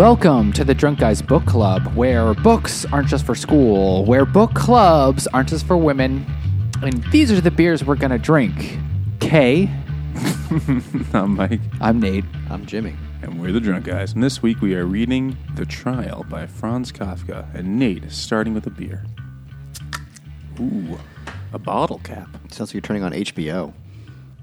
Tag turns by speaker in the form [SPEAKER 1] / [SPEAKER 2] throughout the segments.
[SPEAKER 1] Welcome to the Drunk Guys Book Club, where books aren't just for school, where book clubs aren't just for women, and these are the beers we're gonna drink. Kay,
[SPEAKER 2] I'm Mike,
[SPEAKER 1] I'm Nate.
[SPEAKER 3] I'm Jimmy.
[SPEAKER 2] and we're the Drunk Guys. And this week we are reading The Trial by Franz Kafka. And Nate is starting with a beer. Ooh, a bottle cap.
[SPEAKER 3] Sounds like you're turning on HBO.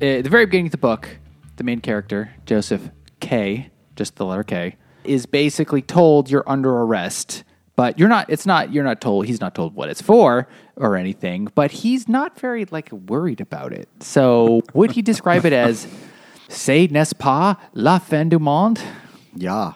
[SPEAKER 1] At uh, the very beginning of the book, the main character, Joseph K, just the letter K, is basically told you're under arrest. But you're not. It's not. You're not told. He's not told what it's for or anything. But he's not very like worried about it. So would he describe it as "C'est n'est pas la fin du monde"?
[SPEAKER 3] Yeah.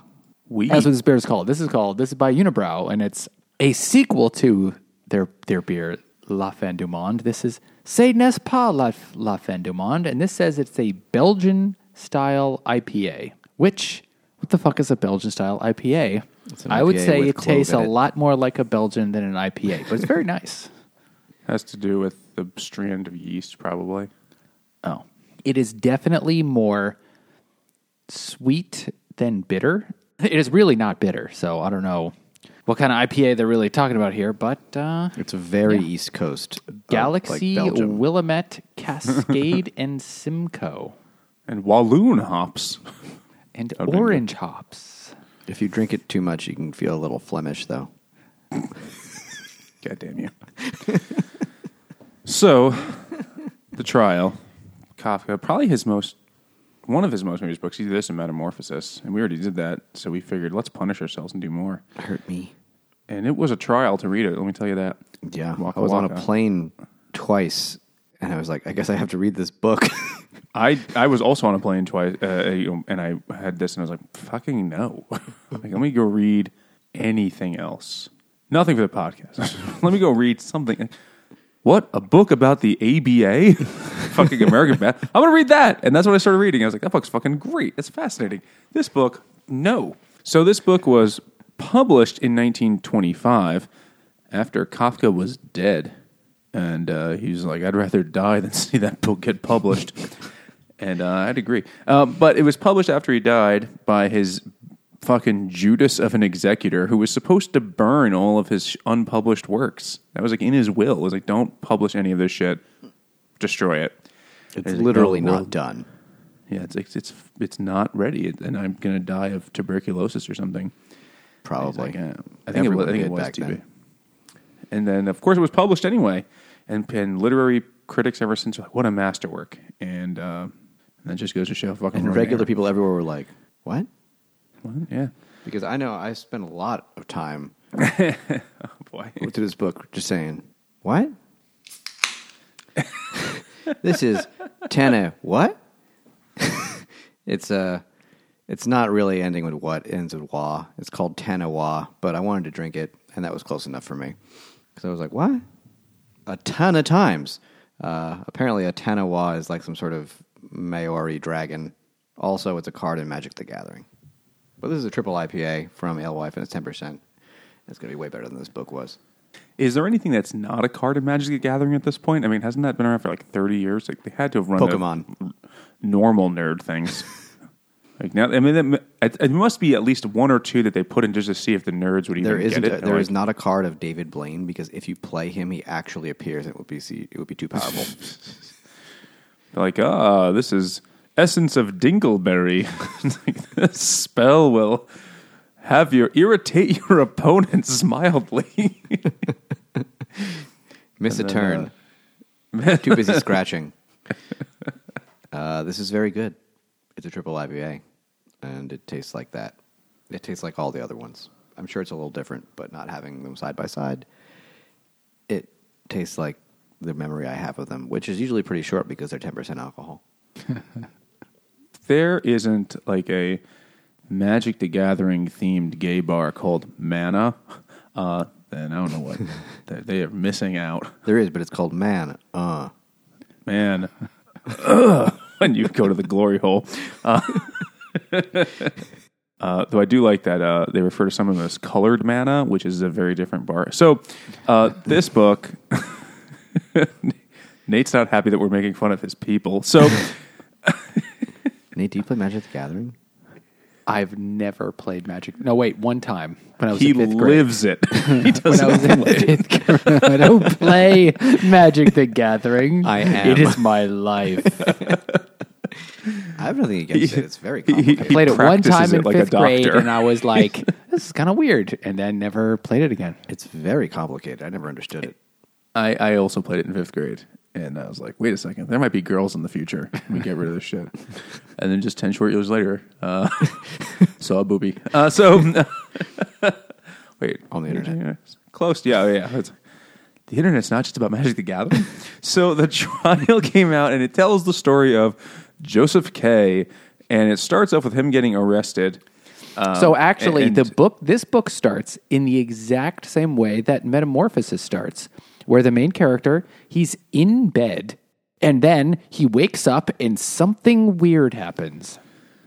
[SPEAKER 2] We
[SPEAKER 1] That's what this beer is called. This is called. This is by Unibroue, and it's a sequel to their their beer La Fin du Monde. This is C'est n'est pas la, la fin du monde, and this says it's a Belgian style IPA. Which what the fuck is a Belgian style IPA? I would
[SPEAKER 3] IPA
[SPEAKER 1] say
[SPEAKER 3] with
[SPEAKER 1] it
[SPEAKER 3] clove
[SPEAKER 1] tastes a
[SPEAKER 3] it.
[SPEAKER 1] lot more like a Belgian than an IPA, but it's very nice.
[SPEAKER 2] has to do with the strand of yeast, probably.
[SPEAKER 1] Oh, it is definitely more sweet than bitter. It is really not bitter, so I don't know what kind of IPA they're really talking about here. But uh,
[SPEAKER 3] It's a very. East Coast. of,
[SPEAKER 1] Galaxy,
[SPEAKER 3] like Belgium.
[SPEAKER 1] Willamette, Cascade, and Simcoe,
[SPEAKER 2] And Walloon hops.
[SPEAKER 1] and
[SPEAKER 2] Oh, it.
[SPEAKER 1] orange hops.
[SPEAKER 3] If you drink it too much, you can feel a little Flemish, though.
[SPEAKER 2] God damn you. so, The Trial, Kafka, probably his most, one of his most famous books. Either this and Metamorphosis. And we already did that, so we figured let's punish ourselves and do more.
[SPEAKER 3] Hurt me.
[SPEAKER 2] And it was a trial to read it, let me tell you that.
[SPEAKER 3] Yeah.
[SPEAKER 2] Waka
[SPEAKER 3] I was on a
[SPEAKER 2] waka.
[SPEAKER 3] plane twice, and I was like, I guess I have to read this book.
[SPEAKER 2] I I was also on a plane twice, uh, you know, and I had this, and I was like, "Fucking no!" like, let me go read anything else. Nothing for the podcast. let me go read something. What a book about the ABA, fucking American Math. I'm gonna read that, and that's what I started reading. I was like, "That book's fucking great. It's fascinating." This book, no. So this book was published in 1925 after Kafka was dead, and uh, he was like, "I'd rather die than see that book get published." and uh, I'd agree. Um, but it was published after he died by his fucking Judas of an executor who was supposed to burn all of his unpublished works. That was like in his will. It was like, "Don't publish any of this shit. Destroy it."
[SPEAKER 3] it's literally
[SPEAKER 2] "No,
[SPEAKER 3] not done.
[SPEAKER 2] Yeah, it's it's it's, it's not ready, and I'm gonna die of tuberculosis or something.
[SPEAKER 3] Probably.
[SPEAKER 2] like. I think it was. I think it was TB.
[SPEAKER 3] then.
[SPEAKER 2] And then, of course, it was published anyway, and, and literary critics ever since like, "What a masterwork!" And uh, that just goes to show fucking
[SPEAKER 3] And regular people everywhere were like, what?
[SPEAKER 2] Well, yeah,
[SPEAKER 3] Because I know I spent a lot of time
[SPEAKER 2] oh boy.
[SPEAKER 3] with this book just saying, what? this is Tana what? it's uh it's not really ending with what, ends with wa. It's called Taniwha, but I wanted to drink it, and that was close enough for me. Because I was like, what? A ton of times. Uh, apparently, a Taniwha is like some sort of Maori dragon. Also, it's a card in Magic the Gathering. But this is a triple IPA from Alewife, and it's 10%. It's going to be way better than this book was.
[SPEAKER 2] Is there anything that's not a card in Magic the Gathering at this point? I mean, hasn't that been around for like thirty years? Like they had to have run
[SPEAKER 3] Pokemon.
[SPEAKER 2] normal nerd things. like now, I mean, it, it must be at least one or two that they put in just to see if the nerds would even
[SPEAKER 3] There isn't.
[SPEAKER 2] get
[SPEAKER 3] A,
[SPEAKER 2] it.
[SPEAKER 3] there
[SPEAKER 2] Like,
[SPEAKER 3] is not a card of David Blaine because if you play him, he actually appears. and It would be it would be too powerful.
[SPEAKER 2] like, ah, this is essence of Dingleberry. like, this spell will have you irritate your opponents mildly.
[SPEAKER 3] Miss a
[SPEAKER 2] And then,
[SPEAKER 3] turn.
[SPEAKER 2] uh,
[SPEAKER 3] too busy scratching. Uh, this is very good. It's a triple IPA, and it tastes like that. It tastes like all the other ones. I'm sure it's a little different, but not having them side by side, it tastes like the memory I have of them, which is usually pretty short because they're 10% alcohol.
[SPEAKER 2] there isn't like a Magic the Gathering themed gay bar called Mana, uh, then I don't know what they, they are missing out.
[SPEAKER 3] There is, but it's called Man. Uh.
[SPEAKER 2] Man, Ugh. when you go to the glory hole. Uh, uh, though I do like that uh, they refer to some of them as colored mana, which is a very different bar. So uh, this book, Nate's not happy that we're making fun of his people. So
[SPEAKER 3] Nate, do you play Magic the Gathering?
[SPEAKER 1] I've never played Magic. No, wait, one time when I was
[SPEAKER 2] He
[SPEAKER 1] in fifth grade.
[SPEAKER 2] lives it. he
[SPEAKER 1] when I
[SPEAKER 2] doesn't
[SPEAKER 1] was in fifth grade. I don't play Magic the Gathering.
[SPEAKER 3] I am.
[SPEAKER 1] It is my life.
[SPEAKER 3] I have nothing against it. It's very
[SPEAKER 2] he-
[SPEAKER 3] complicated.
[SPEAKER 2] he
[SPEAKER 1] played it one
[SPEAKER 2] practices
[SPEAKER 1] time
[SPEAKER 2] it
[SPEAKER 1] in
[SPEAKER 2] like a
[SPEAKER 1] fifth grade,
[SPEAKER 2] doctor.
[SPEAKER 1] and I was like, "This is kind of weird," and then never played it again.
[SPEAKER 3] it's very complicated. I never understood it.
[SPEAKER 2] I, I also played it in fifth grade, and I was like, wait a second, there might be girls in the future. Let me get rid of this shit. And then just 10 short years later, uh, saw a booby. Uh, so, wait.
[SPEAKER 3] On the internet.
[SPEAKER 2] Yeah, Close, yeah, yeah. It's- the internet's not just about Magic the Gathering. so the trial came out, and it tells the story of Joseph K., and it starts off with him getting arrested. Um,
[SPEAKER 1] so actually,
[SPEAKER 2] and-
[SPEAKER 1] the book, this book starts in the exact same way that Metamorphosis starts, where the main character he's in bed, and then he wakes up and something weird happens.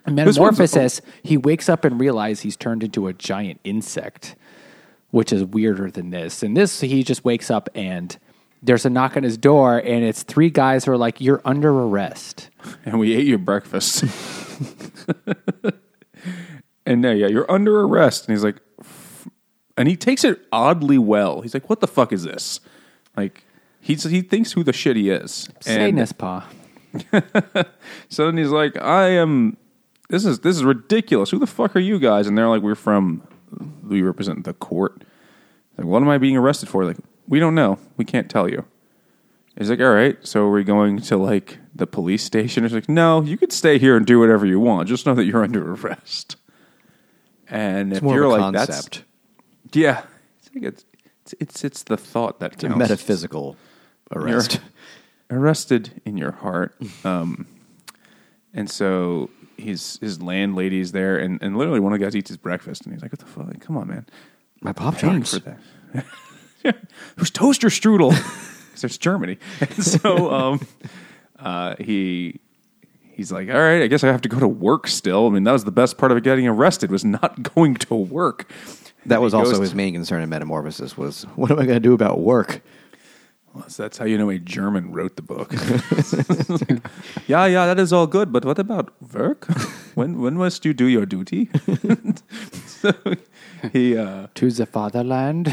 [SPEAKER 1] In Metamorphosis, he wakes up and realizes he's turned into a giant insect, which is weirder than this. And this, he just wakes up and there's a knock on his door, and it's three guys who are like, "You're under arrest."
[SPEAKER 2] and we ate your breakfast. and no, yeah, you're under arrest. And he's like, f- and he takes it oddly well. He's like, what the fuck is this? Like, he's, he thinks who the shit he is. And
[SPEAKER 1] Satanist paw.
[SPEAKER 2] so then he's like, I am, this is, this is ridiculous. Who the fuck are you guys? And they're like, we're from, we represent the court. Like, what am I being arrested for? Like, we don't know. We can't tell you. He's like, all right, so we're we going to like the police station? He's like, no, you could stay here and do whatever you want. Just know that you're under arrest. And
[SPEAKER 3] It's
[SPEAKER 2] if you're like,
[SPEAKER 3] concept.
[SPEAKER 2] that's yeah, it's, like it's, it's it's it's the thought that
[SPEAKER 3] It's a
[SPEAKER 2] counts.
[SPEAKER 3] metaphysical
[SPEAKER 2] You're
[SPEAKER 3] arrest.
[SPEAKER 2] arrested in your heart. Um, and so his his landlady's there, and, and literally one of the guys eats his breakfast, and he's like, "What the fuck? Come on, man,
[SPEAKER 3] My pop tarts.
[SPEAKER 2] for that." Who's toaster strudel? Because it's Germany. And so um, uh, he he's like, all right, I guess I have to go to work still. I mean, that was the best part of getting arrested was not going to work.
[SPEAKER 3] That was also his main concern in Metamorphosis was, what am I going to do about work?
[SPEAKER 2] Well, so that's how you know a German wrote the book. yeah, yeah, that is all good, but what about work? when when must you do your duty? so he uh,
[SPEAKER 1] To the fatherland.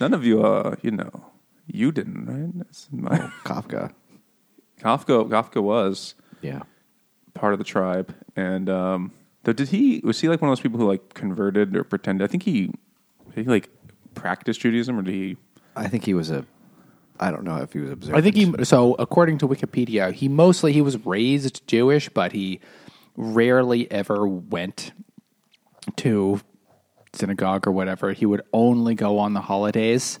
[SPEAKER 2] none of you uh you know you didn't right? That's my,
[SPEAKER 3] Kafka.
[SPEAKER 2] Kafka Kafka was
[SPEAKER 3] Yeah.
[SPEAKER 2] part of the tribe, and um, though did he was he like one of those people who like converted or pretended? I think he he like practiced Judaism or did he?
[SPEAKER 3] I think he was a, I don't know if he was observant.
[SPEAKER 1] I think he. So according to Wikipedia, he mostly he was raised Jewish, but he rarely ever went to synagogue or whatever. He would only go on the holidays.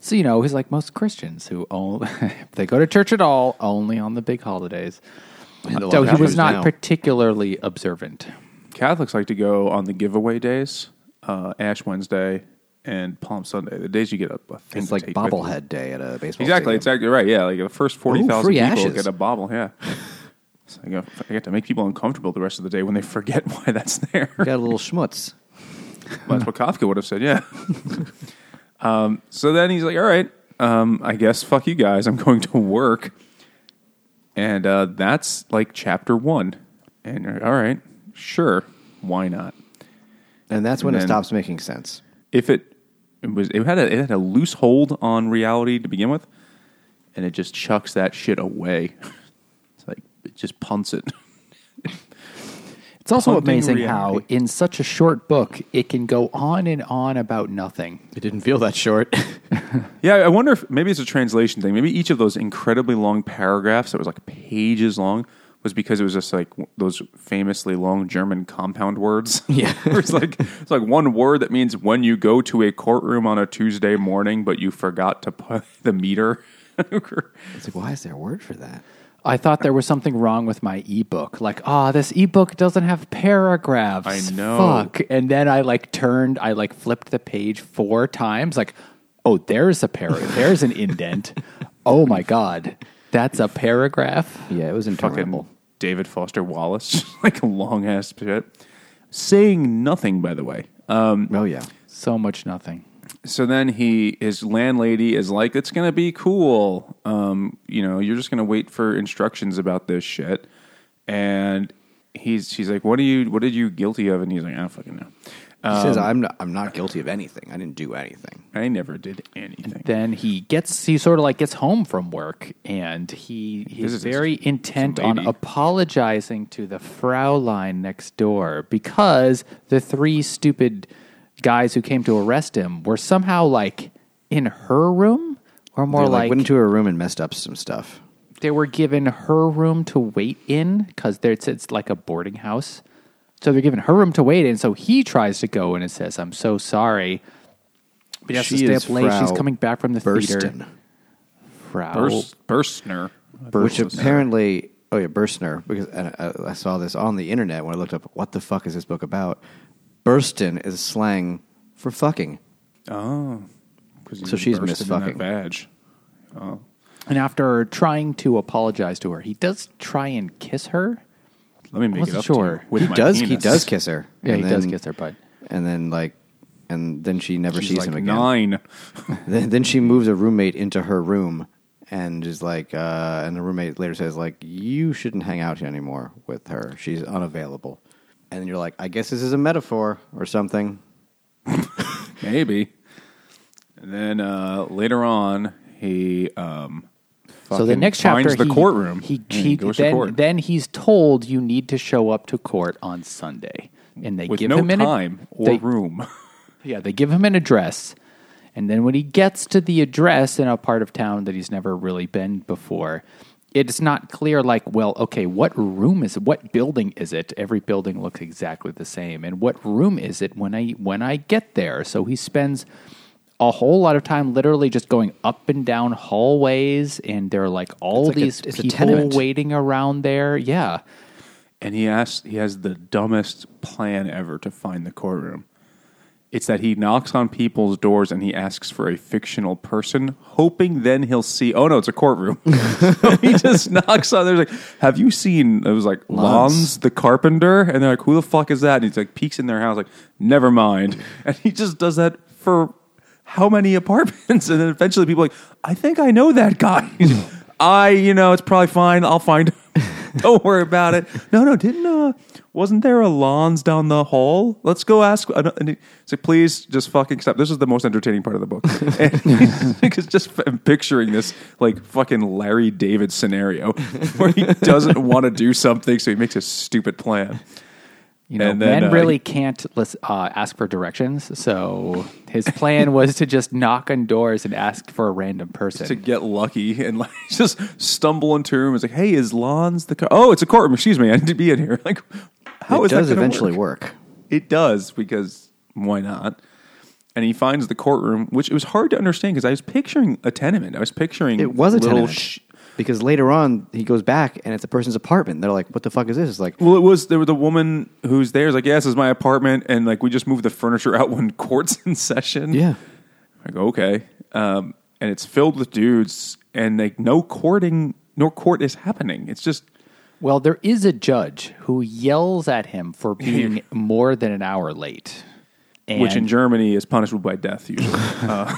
[SPEAKER 1] So you know, he's like most Christians who only if they go to church at all, only on the big holidays.
[SPEAKER 3] And a lot
[SPEAKER 1] So he was not
[SPEAKER 3] now.
[SPEAKER 1] particularly observant.
[SPEAKER 2] Catholics like to go on the giveaway days, uh, Ash Wednesday and Palm Sunday. The days you get a, a thing
[SPEAKER 3] It's like
[SPEAKER 2] take with you.
[SPEAKER 3] bobblehead day at a baseball
[SPEAKER 2] Exactly,
[SPEAKER 3] stadium.
[SPEAKER 2] exactly right. Yeah, like the first forty thousand people
[SPEAKER 3] ashes.
[SPEAKER 2] get a bobble. Yeah, so I, got, I get to make people uncomfortable the rest of the day when they forget why that's there.
[SPEAKER 3] Got a little schmutz.
[SPEAKER 2] That's what Kafka would have said. Yeah. um, so then he's like, "All right, um, I guess fuck you guys. I'm going to work." And uh, that's like chapter one. And you're like, all right, sure, why not?
[SPEAKER 3] And that's when
[SPEAKER 2] And
[SPEAKER 3] it
[SPEAKER 2] then-
[SPEAKER 3] stops making sense.
[SPEAKER 2] if it, it was it had a it had a loose hold on reality to begin with, and it just chucks that shit away. It's like it just punts it.
[SPEAKER 1] It's also
[SPEAKER 2] Punting
[SPEAKER 1] amazing how, in such a short book, it can go on and on about nothing.
[SPEAKER 3] It didn't feel that short.
[SPEAKER 2] Yeah, I wonder if maybe it's a translation thing. Maybe each of those incredibly long paragraphs that was like pages long was because it was just like those famously long German compound words.
[SPEAKER 3] Yeah.
[SPEAKER 2] It's like it's like one word that means when you go to a courtroom on a Tuesday morning, but you forgot to put the meter.
[SPEAKER 3] it's like, why is there a word for that?
[SPEAKER 1] I thought there was something wrong with my ebook. Like, ah, this ebook doesn't have paragraphs.
[SPEAKER 2] I know.
[SPEAKER 1] Fuck. And then I like turned, I like flipped the page four times. Like, oh, there's a paragraph. there's an indent. Oh my god, that's a paragraph.
[SPEAKER 3] Yeah, it was interminable.
[SPEAKER 2] Fucking David Foster Wallace, like a long ass shit, saying nothing. By the way, um,
[SPEAKER 3] Oh, yeah.
[SPEAKER 1] So much nothing.
[SPEAKER 2] So then he his landlady is like it's gonna be cool um you know you're just gonna wait for instructions about this shit and he's she's like, "What are you? What did you guilty of?" And he's like, "I don't fucking know.
[SPEAKER 3] He says, "I'm not, I'm not guilty of anything. I didn't do anything."
[SPEAKER 2] I never did anything."
[SPEAKER 1] then he gets he sort of like gets home from work and he he's very
[SPEAKER 2] some
[SPEAKER 1] intent on apologizing to the Fraulein next door because the three stupid guys who came to arrest him were somehow like in her room or more
[SPEAKER 3] They, like,
[SPEAKER 1] like,
[SPEAKER 3] went into her room and messed up some stuff.
[SPEAKER 1] they were given her room to wait in because it's, it's like a boarding house. So they're given her room to wait in. So he tries to go in and says, "I'm so sorry." But he has to
[SPEAKER 3] She
[SPEAKER 1] stay
[SPEAKER 3] is
[SPEAKER 1] up late. She's coming back from the theater.
[SPEAKER 3] Burston,
[SPEAKER 1] Frau
[SPEAKER 2] Burst, Burstner,
[SPEAKER 3] which apparently, oh yeah, Burstner. Because and I, I saw this on the internet when I looked up what the fuck is this book about. Burston is slang for fucking.
[SPEAKER 2] Oh.
[SPEAKER 3] So she's
[SPEAKER 2] bursted in that
[SPEAKER 3] misfucking.
[SPEAKER 2] Vag.
[SPEAKER 1] And after trying to apologize to her, he does try and kiss her.
[SPEAKER 2] Let me make
[SPEAKER 1] wasn't
[SPEAKER 2] it up
[SPEAKER 1] sure.
[SPEAKER 2] to you with
[SPEAKER 3] he
[SPEAKER 2] my
[SPEAKER 3] does. He
[SPEAKER 2] penis.
[SPEAKER 3] does kiss her.
[SPEAKER 1] Yeah,
[SPEAKER 3] And
[SPEAKER 1] he does
[SPEAKER 3] then-
[SPEAKER 1] kiss her, but
[SPEAKER 3] And then like, and then she never
[SPEAKER 2] She's
[SPEAKER 3] sees
[SPEAKER 2] like
[SPEAKER 3] him again.
[SPEAKER 2] nine.
[SPEAKER 3] Then, then she moves a roommate into her room and is like, uh, and the roommate later says like, you shouldn't hang out here anymore with her. She's unavailable. And then you're like, I guess this is a metaphor or something.
[SPEAKER 2] Maybe. And then uh, later on, he um,
[SPEAKER 1] so the next chapter, finds
[SPEAKER 2] the
[SPEAKER 1] he,
[SPEAKER 2] courtroom.
[SPEAKER 1] He,
[SPEAKER 2] and
[SPEAKER 1] he
[SPEAKER 2] goes to
[SPEAKER 1] then,
[SPEAKER 2] court
[SPEAKER 1] then he's told you need to show up to court on Sunday, and they
[SPEAKER 2] with
[SPEAKER 1] give
[SPEAKER 2] no
[SPEAKER 1] him an
[SPEAKER 2] time or
[SPEAKER 1] they-
[SPEAKER 2] room.
[SPEAKER 1] Yeah, they give him an address. And then when he gets to the address in a part of town that he's never really been before, it's not clear like, well, okay, what room is it? What building is it? Every building looks exactly the same. And what room is it when I when I get there? So he spends a whole lot of time literally just going up and down hallways and there are like all
[SPEAKER 3] like
[SPEAKER 1] these
[SPEAKER 3] it's a
[SPEAKER 1] people waiting around there. Yeah.
[SPEAKER 2] and he asks, he has the dumbest plan ever to find the courtroom. It's that he knocks on people's doors and he asks for a fictional person, hoping then he'll see. Oh no, it's a courtroom. so he just knocks on. There's like, have you seen? It was like. Lanz the carpenter, and they're like, who the fuck is that? And he's like, peeks in their house, like, never mind. And he just does that for how many apartments? And then eventually people are like, I think I know that guy. I, you know, it's probably fine. I'll find. Don't worry about it. No, no, didn't. Uh, wasn't there a Lanz down the hall? Let's go ask. And he- it's like, please, just fucking stop. This is the most entertaining part of the book. Because just I'm picturing this like fucking Larry David scenario where he doesn't want to do something, so he makes a stupid plan.
[SPEAKER 1] You know,
[SPEAKER 2] then,
[SPEAKER 1] men
[SPEAKER 2] uh,
[SPEAKER 1] really can't uh, ask for directions. So his plan was to just knock on doors and ask for a random person.
[SPEAKER 2] to get lucky and like just stumble into a room. It's like, hey, is Lanz the car? Oh, it's a courtroom. Excuse me, I need to be in here. Like, how
[SPEAKER 3] it
[SPEAKER 2] is
[SPEAKER 3] does
[SPEAKER 2] that
[SPEAKER 3] eventually
[SPEAKER 2] work?
[SPEAKER 3] work.
[SPEAKER 2] It does because why not? And he finds the courtroom, which it was hard to understand because I was picturing a tenement. I was picturing
[SPEAKER 3] It was a
[SPEAKER 2] little
[SPEAKER 3] tenement.
[SPEAKER 2] sh-
[SPEAKER 3] because later on he goes back and it's a person's apartment. They're like, "What the fuck is this?" It's like,
[SPEAKER 2] well, it was there was a woman who's there. Is like, yes, this is my apartment, and like we just moved the furniture out when court's in session.
[SPEAKER 3] yeah,
[SPEAKER 2] I go, okay. Um, and it's filled with dudes, and like no courting, no court is happening. It's just
[SPEAKER 1] well, there is a judge who yells at him for being more than an hour late. And
[SPEAKER 2] which in Germany is punishable by death usually. Uh,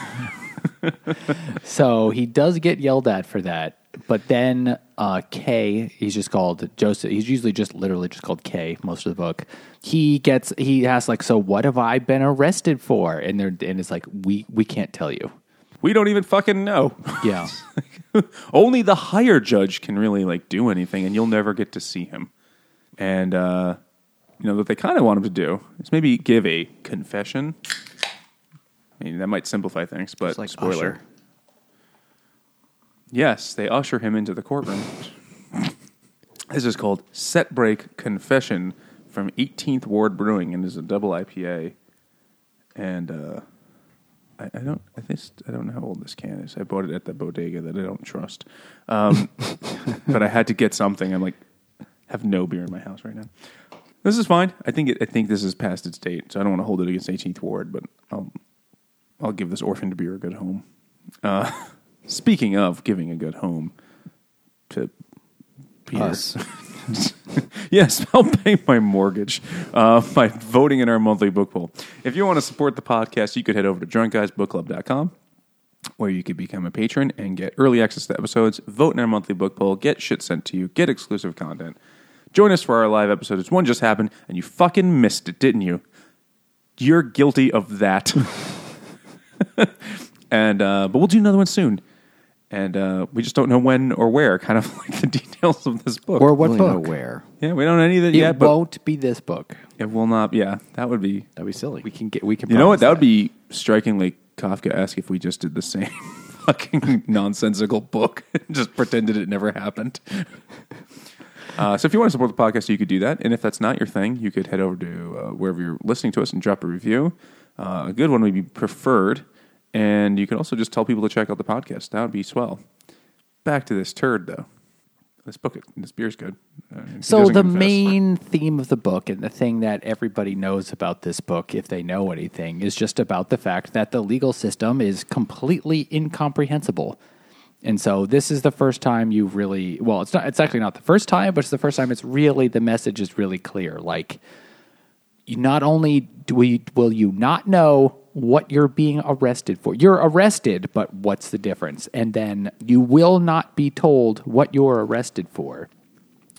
[SPEAKER 1] so he does get yelled at for that. But then uh, K, he's just called Joseph. He's usually just literally just called K most of the book. He gets he asks like, so what have I been arrested for? And they're and it's like we we can't tell you.
[SPEAKER 2] we don't even fucking know.
[SPEAKER 1] Yeah.
[SPEAKER 2] Only the higher judge can really like do anything, and you'll never get to see him. And uh, you know what they kind of want him to do is maybe give a confession. I mean, that might simplify things, but
[SPEAKER 3] like
[SPEAKER 2] spoiler.
[SPEAKER 3] Usher.
[SPEAKER 2] Yes, they usher him into the courtroom. this is called Setbreak Confession from 18th Ward Brewing, and is a double IPA. And uh, I, I don't, I think I don't know how old this can is. I bought it at the bodega that I don't trust, um, but I had to get something. I'm like, have no beer in my house right now. This is fine. I think it, I think this is past its date, so I don't want to hold it against 18th Ward, but I'll I'll give this orphaned beer a good home. Uh, speaking of giving a good home to.
[SPEAKER 3] Us.
[SPEAKER 2] yes, I'll pay my mortgage uh, by voting in our monthly book poll. If you want to support the podcast, you could head over to drunkguysbookclub.com where you could become a patron and get early access to episodes, vote in our monthly book poll, get shit sent to you, get exclusive content, join us for our live episodes. One just happened, and you fucking missed it, didn't you? You're guilty of that. and uh, but we'll do another one soon. And uh, we just don't know when or where, kind of like the details of this book.
[SPEAKER 1] Or what
[SPEAKER 3] We don't know
[SPEAKER 1] book?
[SPEAKER 3] where.
[SPEAKER 2] yeah, we don't know any of that
[SPEAKER 1] It
[SPEAKER 2] yet, but
[SPEAKER 1] won't be this book.
[SPEAKER 2] it will not. Yeah, that would be.
[SPEAKER 3] That'd be silly.
[SPEAKER 1] We can get. We can.
[SPEAKER 2] You know what? That would be strikingly Kafka-esque if we just did the same fucking nonsensical book, and just pretended it never happened. Uh, so if you want to support the podcast, you could do that. And if that's not your thing, you could head over to uh, wherever you're listening to us and drop a review. Uh, a good one would be preferred. And you can also just tell people to check out the podcast. That would be swell. Back to this turd, though. This book, this beer's good. Uh,
[SPEAKER 1] So the
[SPEAKER 2] confess.
[SPEAKER 1] main theme of the book and the thing that everybody knows about this book, if they know anything, is just about the fact that the legal system is completely incomprehensible. And so this is the first time you really well, it's not it's actually not the first time, but it's the first time it's really the message is really clear. Like you not only do we will you not know what you're being arrested for. You're arrested, but what's the difference? And then you will not be told what you're arrested for.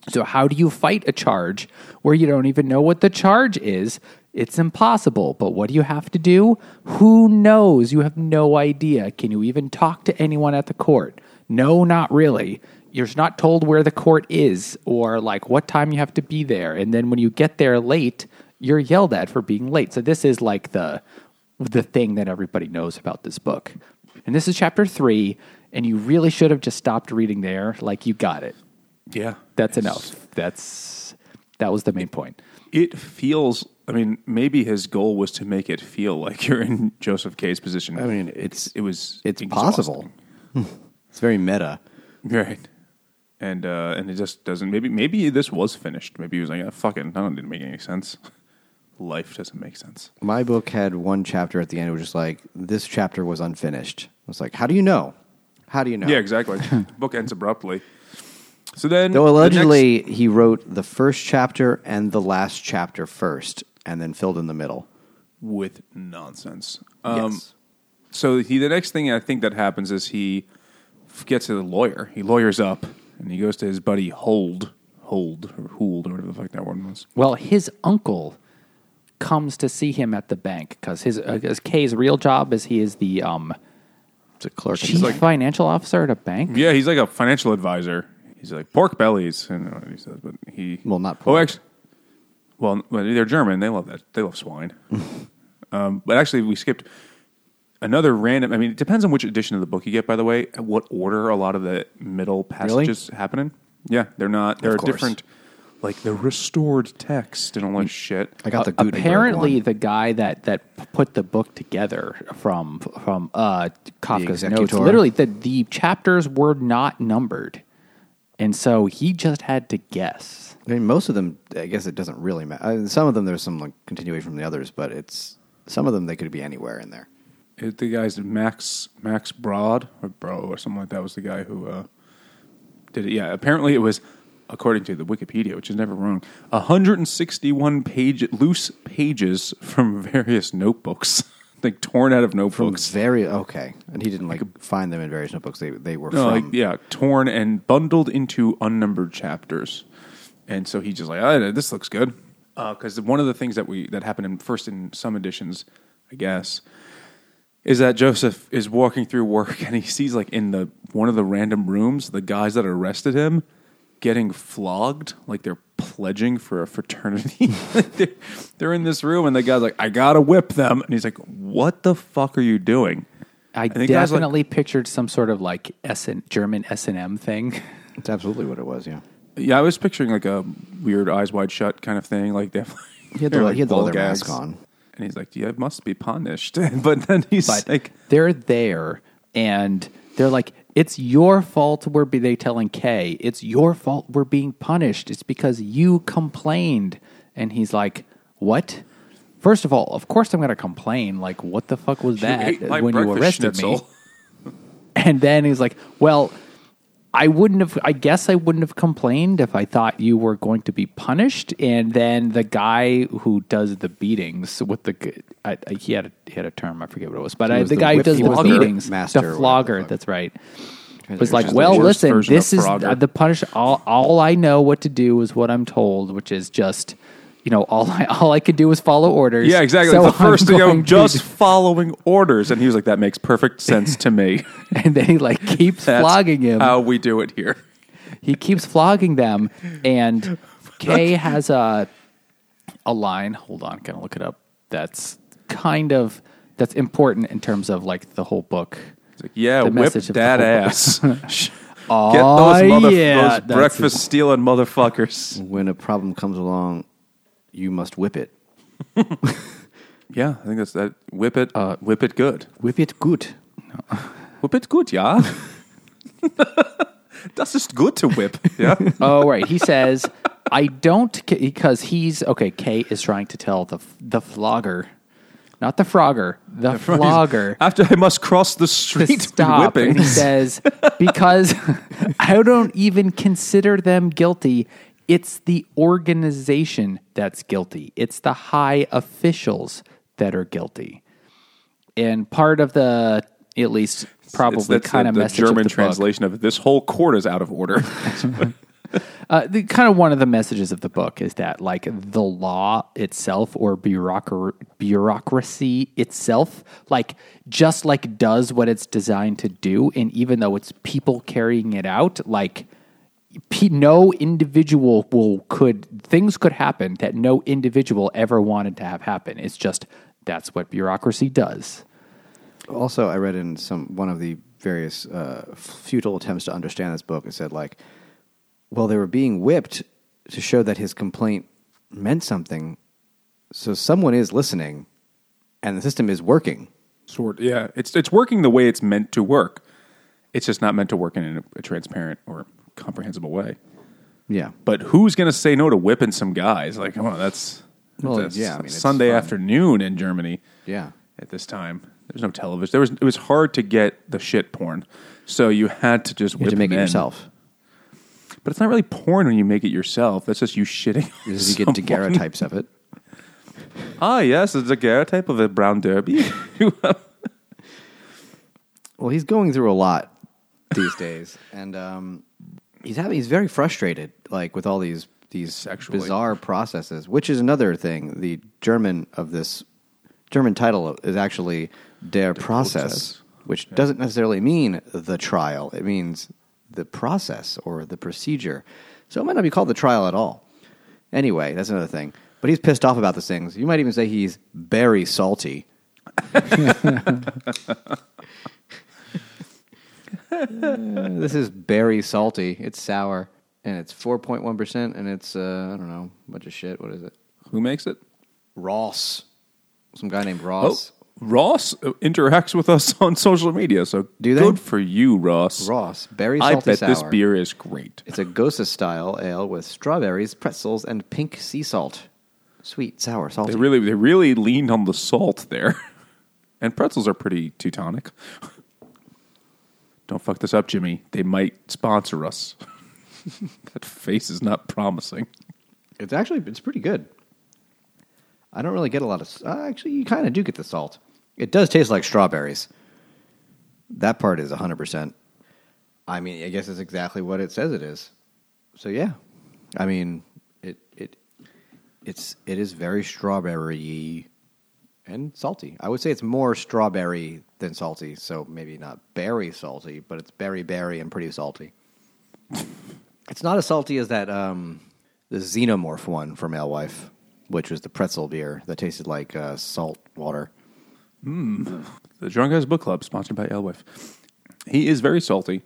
[SPEAKER 1] So, how do you fight a charge where you don't even know what the charge is? It's impossible. But what do you have to do? Who knows? You have no idea. Can you even talk to anyone at the court? No, not really. You're not told where the court is or like what time you have to be there. And then when you get there late, you're yelled at for being late. So this is like the the thing that everybody knows about this book. And this is chapter 3 and you really should have just stopped reading there like you got it.
[SPEAKER 2] Yeah.
[SPEAKER 1] That's enough. That's that was the main point.
[SPEAKER 2] It feels. I mean, maybe his goal was to make it feel like you're in Joseph K's position.
[SPEAKER 3] I mean, it's
[SPEAKER 2] it was.
[SPEAKER 3] it's
[SPEAKER 2] exhausting.
[SPEAKER 3] possible. it's very meta.
[SPEAKER 2] right? And uh, and it just doesn't. Maybe maybe this was finished. Maybe he was like, ah, "Fucking, that didn't make any sense. Life doesn't make sense."
[SPEAKER 3] My book had one chapter at the end. It was just like this chapter was unfinished. I was like, how do you know? How do you know?
[SPEAKER 2] Yeah, exactly. Book ends abruptly. So then,
[SPEAKER 3] Though
[SPEAKER 2] the next-
[SPEAKER 3] allegedly he wrote the first chapter and the last chapter first, and then filled in the middle.
[SPEAKER 2] with nonsense. Um,
[SPEAKER 3] yes.
[SPEAKER 2] So he, the next thing I think that happens is he gets a lawyer. He lawyers up and he goes to his buddy Hold, Hold or Hould or whatever the fuck that one was.
[SPEAKER 1] Well, his uncle comes to see him at the bank because his uh, 'cause Kay's real job is he is the um,
[SPEAKER 3] It's a clerk.
[SPEAKER 1] chief financial officer at a bank.
[SPEAKER 2] Yeah, he's like a financial advisor. He's like pork bellies. I don't know what he says, but he
[SPEAKER 3] Well, not
[SPEAKER 2] Oh,
[SPEAKER 3] pork.
[SPEAKER 2] actually, well, well, they're German. They love that. They love swine. um, but actually, we skipped another random. I mean, it depends on which edition of the book you get. By the way, what order a lot of the middle passages happen in. Yeah, they're not. They're
[SPEAKER 3] Of
[SPEAKER 2] a
[SPEAKER 3] course.
[SPEAKER 2] different, like the restored text and all that shit.
[SPEAKER 3] I got the
[SPEAKER 1] Uh,
[SPEAKER 3] Gutenberg
[SPEAKER 1] apparently
[SPEAKER 3] one.
[SPEAKER 1] the guy that that put the book together from from uh, Kafka's notes
[SPEAKER 3] executor.
[SPEAKER 1] literally the the chapters were not numbered, and so he just had to guess.
[SPEAKER 3] I mean, most of them. I guess it doesn't really matter. I mean, some of them there's some like continuation from the others, but it's some of them they could be anywhere in there.
[SPEAKER 2] It, the guy's Max Max Brod or Bro or something like that was the guy who uh, did it. Yeah, apparently it was according to the Wikipedia, which is never wrong. 161 page loose pages from various notebooks, like torn out of notebooks.
[SPEAKER 3] very okay, and he didn't like find them in various notebooks. They they were
[SPEAKER 2] No,
[SPEAKER 3] from
[SPEAKER 2] like yeah, torn and bundled into unnumbered chapters, and so he just like, oh, this looks good, uh, because one of the things that we that happened in first in some editions, I guess, is that Joseph is walking through work and he sees like in the one of the random rooms the guys that arrested him getting flogged, like they're pledging for a fraternity. they're, they're in this room and the guy's like, I gotta whip them, and he's like, What the fuck are you doing?
[SPEAKER 1] I
[SPEAKER 2] And the guy's like-
[SPEAKER 1] definitely pictured some sort of like S German S and M thing.
[SPEAKER 3] It's absolutely what it was. Yeah,
[SPEAKER 2] Yeah, I was picturing like a weird eyes wide shut kind of thing, like definitely.
[SPEAKER 3] he had the,
[SPEAKER 2] like
[SPEAKER 3] he had the
[SPEAKER 2] ball
[SPEAKER 3] leather
[SPEAKER 2] gags.
[SPEAKER 3] mask on.
[SPEAKER 2] and he's like, "Yeah, it must be punished." but then he's
[SPEAKER 1] but
[SPEAKER 2] like,
[SPEAKER 1] they're there and they're like it's your fault we're be they telling kay. It's your fault we're being punished. It's because you complained. And he's like what? First of all of course i'm going to complain. Like what the fuck was that when you arrested
[SPEAKER 2] schnitzel."
[SPEAKER 1] me and then he's like well I wouldn't have. I guess I wouldn't have complained if I thought you were going to be punished. And then the guy who does the beatings with the, I, I, he had a he had a term. I forget what it was, but I,
[SPEAKER 3] was
[SPEAKER 1] the,
[SPEAKER 3] the
[SPEAKER 1] guy who does the beatings,
[SPEAKER 3] master
[SPEAKER 1] the flogger.
[SPEAKER 3] the.
[SPEAKER 1] That's right. was like, well, listen, this is uh, the punish. All, all I know what to do is what I'm told, which is just, you know, all I all I could do was follow orders.
[SPEAKER 2] Yeah, exactly.
[SPEAKER 1] So
[SPEAKER 2] the first
[SPEAKER 1] I'm
[SPEAKER 2] thing,
[SPEAKER 1] going
[SPEAKER 2] I'm just
[SPEAKER 1] do-
[SPEAKER 2] following orders, and he was like, "That makes perfect sense to me."
[SPEAKER 1] and then he like keeps
[SPEAKER 2] That's
[SPEAKER 1] flogging him.
[SPEAKER 2] How we do it here?
[SPEAKER 1] he keeps flogging them, and Kay has a a line. Hold on, gonna look it up. That's kind of that's important in terms of like the whole book.
[SPEAKER 2] It's like, yeah,
[SPEAKER 1] The
[SPEAKER 2] whip
[SPEAKER 1] message of
[SPEAKER 2] that
[SPEAKER 1] whole
[SPEAKER 2] ass.
[SPEAKER 1] Oh,
[SPEAKER 2] Get those, oh, mother-
[SPEAKER 1] yeah,
[SPEAKER 2] those
[SPEAKER 1] that's
[SPEAKER 2] breakfast stealing motherfuckers.
[SPEAKER 3] When a problem comes along, you must whip it.
[SPEAKER 2] Yeah, I think that's that. Whip it,
[SPEAKER 1] Uh,
[SPEAKER 2] whip it good.
[SPEAKER 3] Whip it good.
[SPEAKER 2] Whip it good, yeah. das ist good to whip. Yeah.
[SPEAKER 1] Oh, right. He says, I don't, because he's, okay, Kay is trying to tell the the flogger, not the frogger, the flogger.
[SPEAKER 2] After I must cross the street
[SPEAKER 1] stop. he says, because I don't even consider them guilty. It's the organization that's guilty. It's the high officials that are guilty. And part of the, at least probably kind
[SPEAKER 2] the,
[SPEAKER 1] of
[SPEAKER 2] the
[SPEAKER 1] message
[SPEAKER 2] German
[SPEAKER 1] of the book,
[SPEAKER 2] translation of it. This whole court is out of order.
[SPEAKER 1] Uh, the kind of one of the messages of the book is that like the law itself or bureaucra- bureaucracy itself like just like does what it's designed to do and even though it's people carrying it out like no individual will could things could happen that no individual ever wanted to have happen it's just that's what bureaucracy does
[SPEAKER 3] Also, I read in some one of the various uh, futile attempts to understand this book. It said like, well, they were being whipped to show that his complaint meant something. So someone is listening, and the system is working.
[SPEAKER 2] Sort. Yeah. It's it's working the way it's meant to work. It's just not meant to work in a, a transparent or comprehensible way.
[SPEAKER 3] Yeah,
[SPEAKER 2] But who's going to say no to whipping some guys? Like, come on, that's,
[SPEAKER 3] Well,
[SPEAKER 2] that's
[SPEAKER 3] yeah, I mean,
[SPEAKER 2] Sunday
[SPEAKER 3] fun.
[SPEAKER 2] afternoon in Germany.
[SPEAKER 3] yeah.
[SPEAKER 2] At this time, there's no television. There was it was hard to get the shit porn, so you had to just
[SPEAKER 3] You
[SPEAKER 2] whip
[SPEAKER 3] to make it
[SPEAKER 2] in.
[SPEAKER 3] yourself.
[SPEAKER 2] But it's not really porn when you make it yourself. That's just you shitting.
[SPEAKER 3] Because you get daguerreotypes of it.
[SPEAKER 2] Ah, yes, it's a daguerreotype of a brown derby.
[SPEAKER 3] Well, he's going through a lot these days, and um, he's having he's very frustrated, like with all these these
[SPEAKER 2] Sexually.
[SPEAKER 3] bizarre processes. Which is another thing. The German of this German title is actually Der Prozess,
[SPEAKER 2] Prozess.
[SPEAKER 3] which doesn't necessarily mean the trial. It means the process or the procedure. So it might not be called the trial at all. Anyway, that's another thing. But he's pissed off about these things. You might even say he's very salty. this is berry salty. It's sour, and it's four point one percent, and it's uh, I don't know, a bunch of shit. What is it?
[SPEAKER 2] Who makes it?
[SPEAKER 3] Ross, some guy named
[SPEAKER 2] Oh,
[SPEAKER 3] Ross.
[SPEAKER 2] Ross uh, interacts with us on social media, so
[SPEAKER 3] Do they?
[SPEAKER 2] good for you, Ross.
[SPEAKER 3] Ross, berry
[SPEAKER 2] I
[SPEAKER 3] salty
[SPEAKER 2] bet
[SPEAKER 3] sour.
[SPEAKER 2] this beer is great.
[SPEAKER 3] It's a Gose style ale with strawberries, pretzels, and pink sea salt. Sweet, sour, salty.
[SPEAKER 2] They really, they really leaned on the salt there, and pretzels are pretty Teutonic. Don't fuck this up, Jimmy. They might sponsor us. that face is not promising.
[SPEAKER 3] It's actually it's pretty good. I don't really get a lot of. Uh, actually, you kind of do get the salt. It does taste like strawberries. That part is hundred percent. I mean, I guess it's exactly what it says it is. So yeah, I mean, it it it's it is very strawberry and salty. I would say it's more strawberry than salty. So maybe not berry salty, but it's berry berry and pretty salty. It's not as salty as that um, the xenomorph one from Alewife, which was the pretzel beer that tasted like uh, salt water.
[SPEAKER 2] The Drunk Guys Book Club, sponsored by Alewife. He is very salty.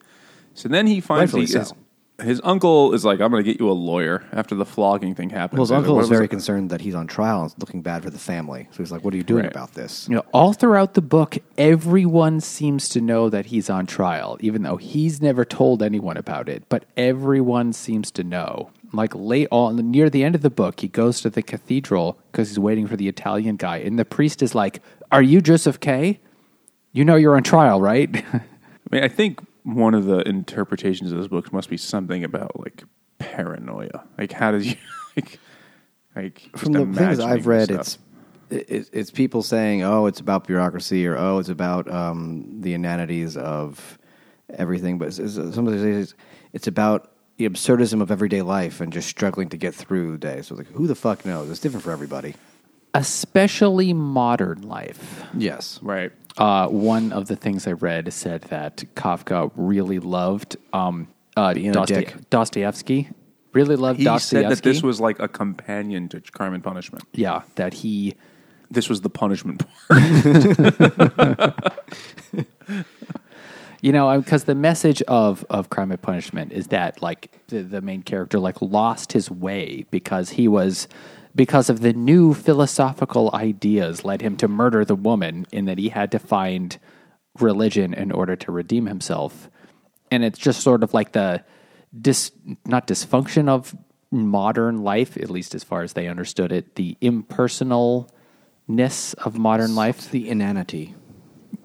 [SPEAKER 2] So then he finds
[SPEAKER 3] Rightfully
[SPEAKER 2] he,
[SPEAKER 3] so.
[SPEAKER 2] his, his uncle is like, I'm going to get you a lawyer after the flogging thing happens.
[SPEAKER 3] Well, his uncle
[SPEAKER 2] what
[SPEAKER 3] is
[SPEAKER 2] was
[SPEAKER 3] very
[SPEAKER 2] it?
[SPEAKER 3] concerned that he's on trial and looking bad for the family. So he's like, "What are you doing
[SPEAKER 2] Right.
[SPEAKER 3] about this?"
[SPEAKER 1] You know, all throughout the book, everyone seems to know that he's on trial, even though he's never told anyone about it. But everyone seems to know. Like late on, near the end of the book, he goes to the cathedral because he's waiting for the Italian guy, and the priest is like, "Are you Joseph K? You know you're on trial, right?"
[SPEAKER 2] I mean, I think one of the interpretations of this book must be something about like paranoia. Like, how does you like, like
[SPEAKER 3] From the things I've read,
[SPEAKER 2] stuff.
[SPEAKER 3] it's it, it's people saying, "Oh, it's about bureaucracy," or "Oh, it's about um, the inanities of everything, but it's, it's, somebody says it's about the absurdism of everyday life and just struggling to get through the day. So, it's like, who the fuck knows? It's different for everybody.
[SPEAKER 1] Especially modern life.
[SPEAKER 3] Yes.
[SPEAKER 2] Right.
[SPEAKER 1] Uh, one of the things I read said that Kafka really loved um, uh,
[SPEAKER 3] Being a
[SPEAKER 1] Dostoy-
[SPEAKER 3] dick.
[SPEAKER 1] Dostoevsky. Really loved
[SPEAKER 2] He
[SPEAKER 1] Dostoevsky.
[SPEAKER 2] said that this was like a companion to Crime and Punishment.
[SPEAKER 1] yeah, that he
[SPEAKER 2] This was the punishment part.
[SPEAKER 1] You know, because the message of of Crime and Punishment is that like the, the main character like lost his way because he was because of the new philosophical ideas led him to murder the woman, in that he had to find religion in order to redeem himself, and it's just sort of like the dis not dysfunction of modern life, at least as far as they understood it, the impersonalness of modern life.
[SPEAKER 3] The inanity.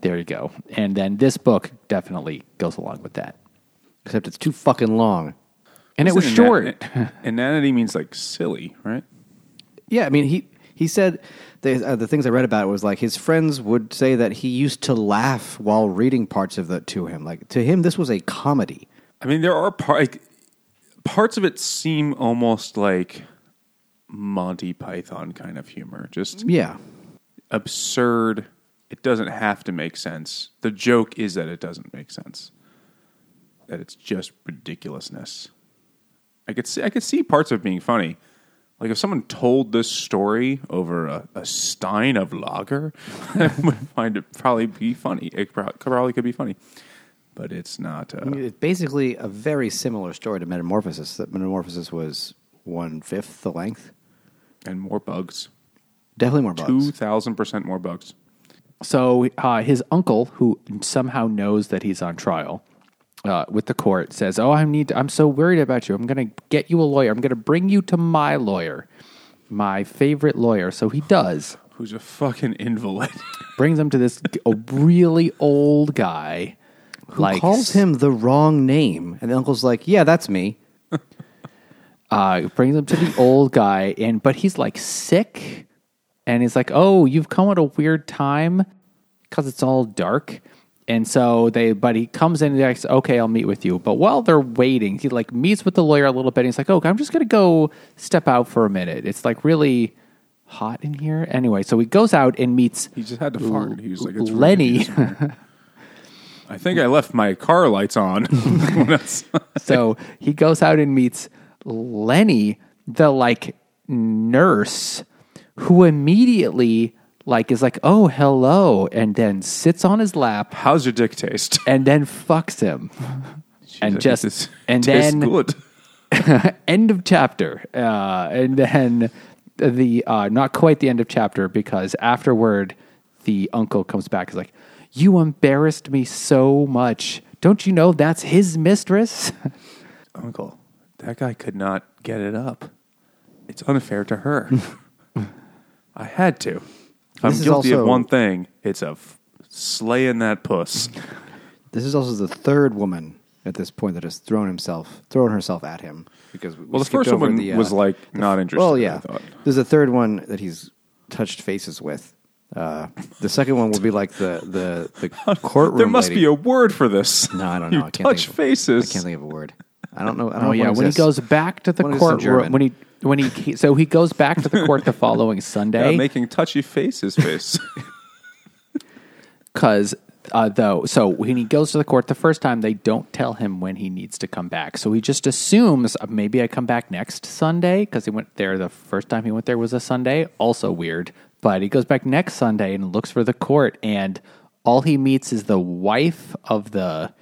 [SPEAKER 1] There you go. And then this book definitely goes along with that.
[SPEAKER 3] Except it's too fucking long.
[SPEAKER 1] And it was
[SPEAKER 2] Isn't
[SPEAKER 1] short.
[SPEAKER 2] Inanity means like silly, right?
[SPEAKER 3] Yeah, I mean, he he said the uh, the things I read about it was like his friends would say that he used to laugh while reading parts of it to him. Like to him, this was a comedy.
[SPEAKER 2] I mean, there are par- like, parts of it seem almost like Monty Python kind of humor, just
[SPEAKER 3] Yeah,
[SPEAKER 2] absurd. It doesn't have to make sense. The joke is that it doesn't make sense. That it's just ridiculousness. I could see I could see parts of it being funny. Like if someone told this story over a, a stein of lager, I would find it probably be funny. It probably could be funny, but it's not.
[SPEAKER 3] I
[SPEAKER 2] Uh,
[SPEAKER 3] mean, it's basically a very similar story to Metamorphosis. That Metamorphosis was one fifth the length.
[SPEAKER 2] and more bugs.
[SPEAKER 3] Definitely more bugs.
[SPEAKER 2] Two thousand percent more bugs.
[SPEAKER 1] So uh, his uncle, who somehow knows that he's on trial uh, with the court, says, "Oh, I need. I'm so worried about you. I'm going to get you a lawyer. I'm going to bring you to my lawyer, my favorite lawyer." So he does.
[SPEAKER 2] Who's a fucking invalid?
[SPEAKER 1] Brings him to this a really old guy.
[SPEAKER 3] Who
[SPEAKER 1] like
[SPEAKER 3] calls him the wrong name? And the uncle's like, "Yeah, that's me."
[SPEAKER 1] uh, brings him to the old guy, and but he's like sick, and he's like, "Oh, you've come at a weird time because it's all dark." And so they, but he comes in and he's like, "Okay, I'll meet with you." But while they're waiting, he like meets with the lawyer a little bit. And he's like, "Oh, I'm just gonna go step out for a minute. It's like really hot in here." Anyway, so he goes out and meets
[SPEAKER 2] He just had to fart. He was like, it's Leni. I think I left my car lights on.
[SPEAKER 1] So he goes out and meets Leni, the like nurse, who immediately like is like, "Oh, hello," and then sits on his lap
[SPEAKER 2] How's your dick taste?
[SPEAKER 1] and then fucks him. and just
[SPEAKER 2] this
[SPEAKER 1] and
[SPEAKER 2] tastes
[SPEAKER 1] then
[SPEAKER 2] good.
[SPEAKER 1] end of chapter. Uh, and then the uh, not quite the end of chapter because afterward the uncle comes back is like, "You embarrassed me so much. Don't you know that's his mistress?"
[SPEAKER 2] Uncle, that guy could not get it up. It's unfair to her. I had to. If I'm
[SPEAKER 3] This is
[SPEAKER 2] guilty of
[SPEAKER 3] also-
[SPEAKER 2] one thing, it's of slaying that puss.
[SPEAKER 3] This is also the third woman at this point that has thrown himself, thrown herself at him because we
[SPEAKER 2] Well, the
[SPEAKER 3] skipped
[SPEAKER 2] first
[SPEAKER 3] over
[SPEAKER 2] one
[SPEAKER 3] the, uh,
[SPEAKER 2] was like not interested.
[SPEAKER 3] Well,
[SPEAKER 2] I
[SPEAKER 3] yeah.
[SPEAKER 2] thought.
[SPEAKER 3] There's a third one that he's touched faces with. Uh, the second one will be like the the the courtroom.
[SPEAKER 2] There must
[SPEAKER 3] lady.
[SPEAKER 2] be a word for this.
[SPEAKER 3] No, I don't know.
[SPEAKER 2] You
[SPEAKER 3] I can't
[SPEAKER 2] touch
[SPEAKER 3] think of-
[SPEAKER 2] faces.
[SPEAKER 3] I can't think of a word. I don't know. I don't
[SPEAKER 1] Oh
[SPEAKER 3] know
[SPEAKER 1] yeah,
[SPEAKER 3] what
[SPEAKER 1] when he goes back to the
[SPEAKER 3] One exists in
[SPEAKER 1] courtroom,
[SPEAKER 3] German.
[SPEAKER 1] when he when he so he goes back to the court the following
[SPEAKER 2] Yeah,
[SPEAKER 1] Sunday.
[SPEAKER 2] making touchy faces face.
[SPEAKER 1] because uh, though so when he goes to the court the first time they don't tell him when he needs to come back. So he just assumes uh, maybe I come back next Sunday because he went there the first time he went there was a Sunday. Also weird. But he goes back next Sunday and looks for the court and all he meets is the wife of the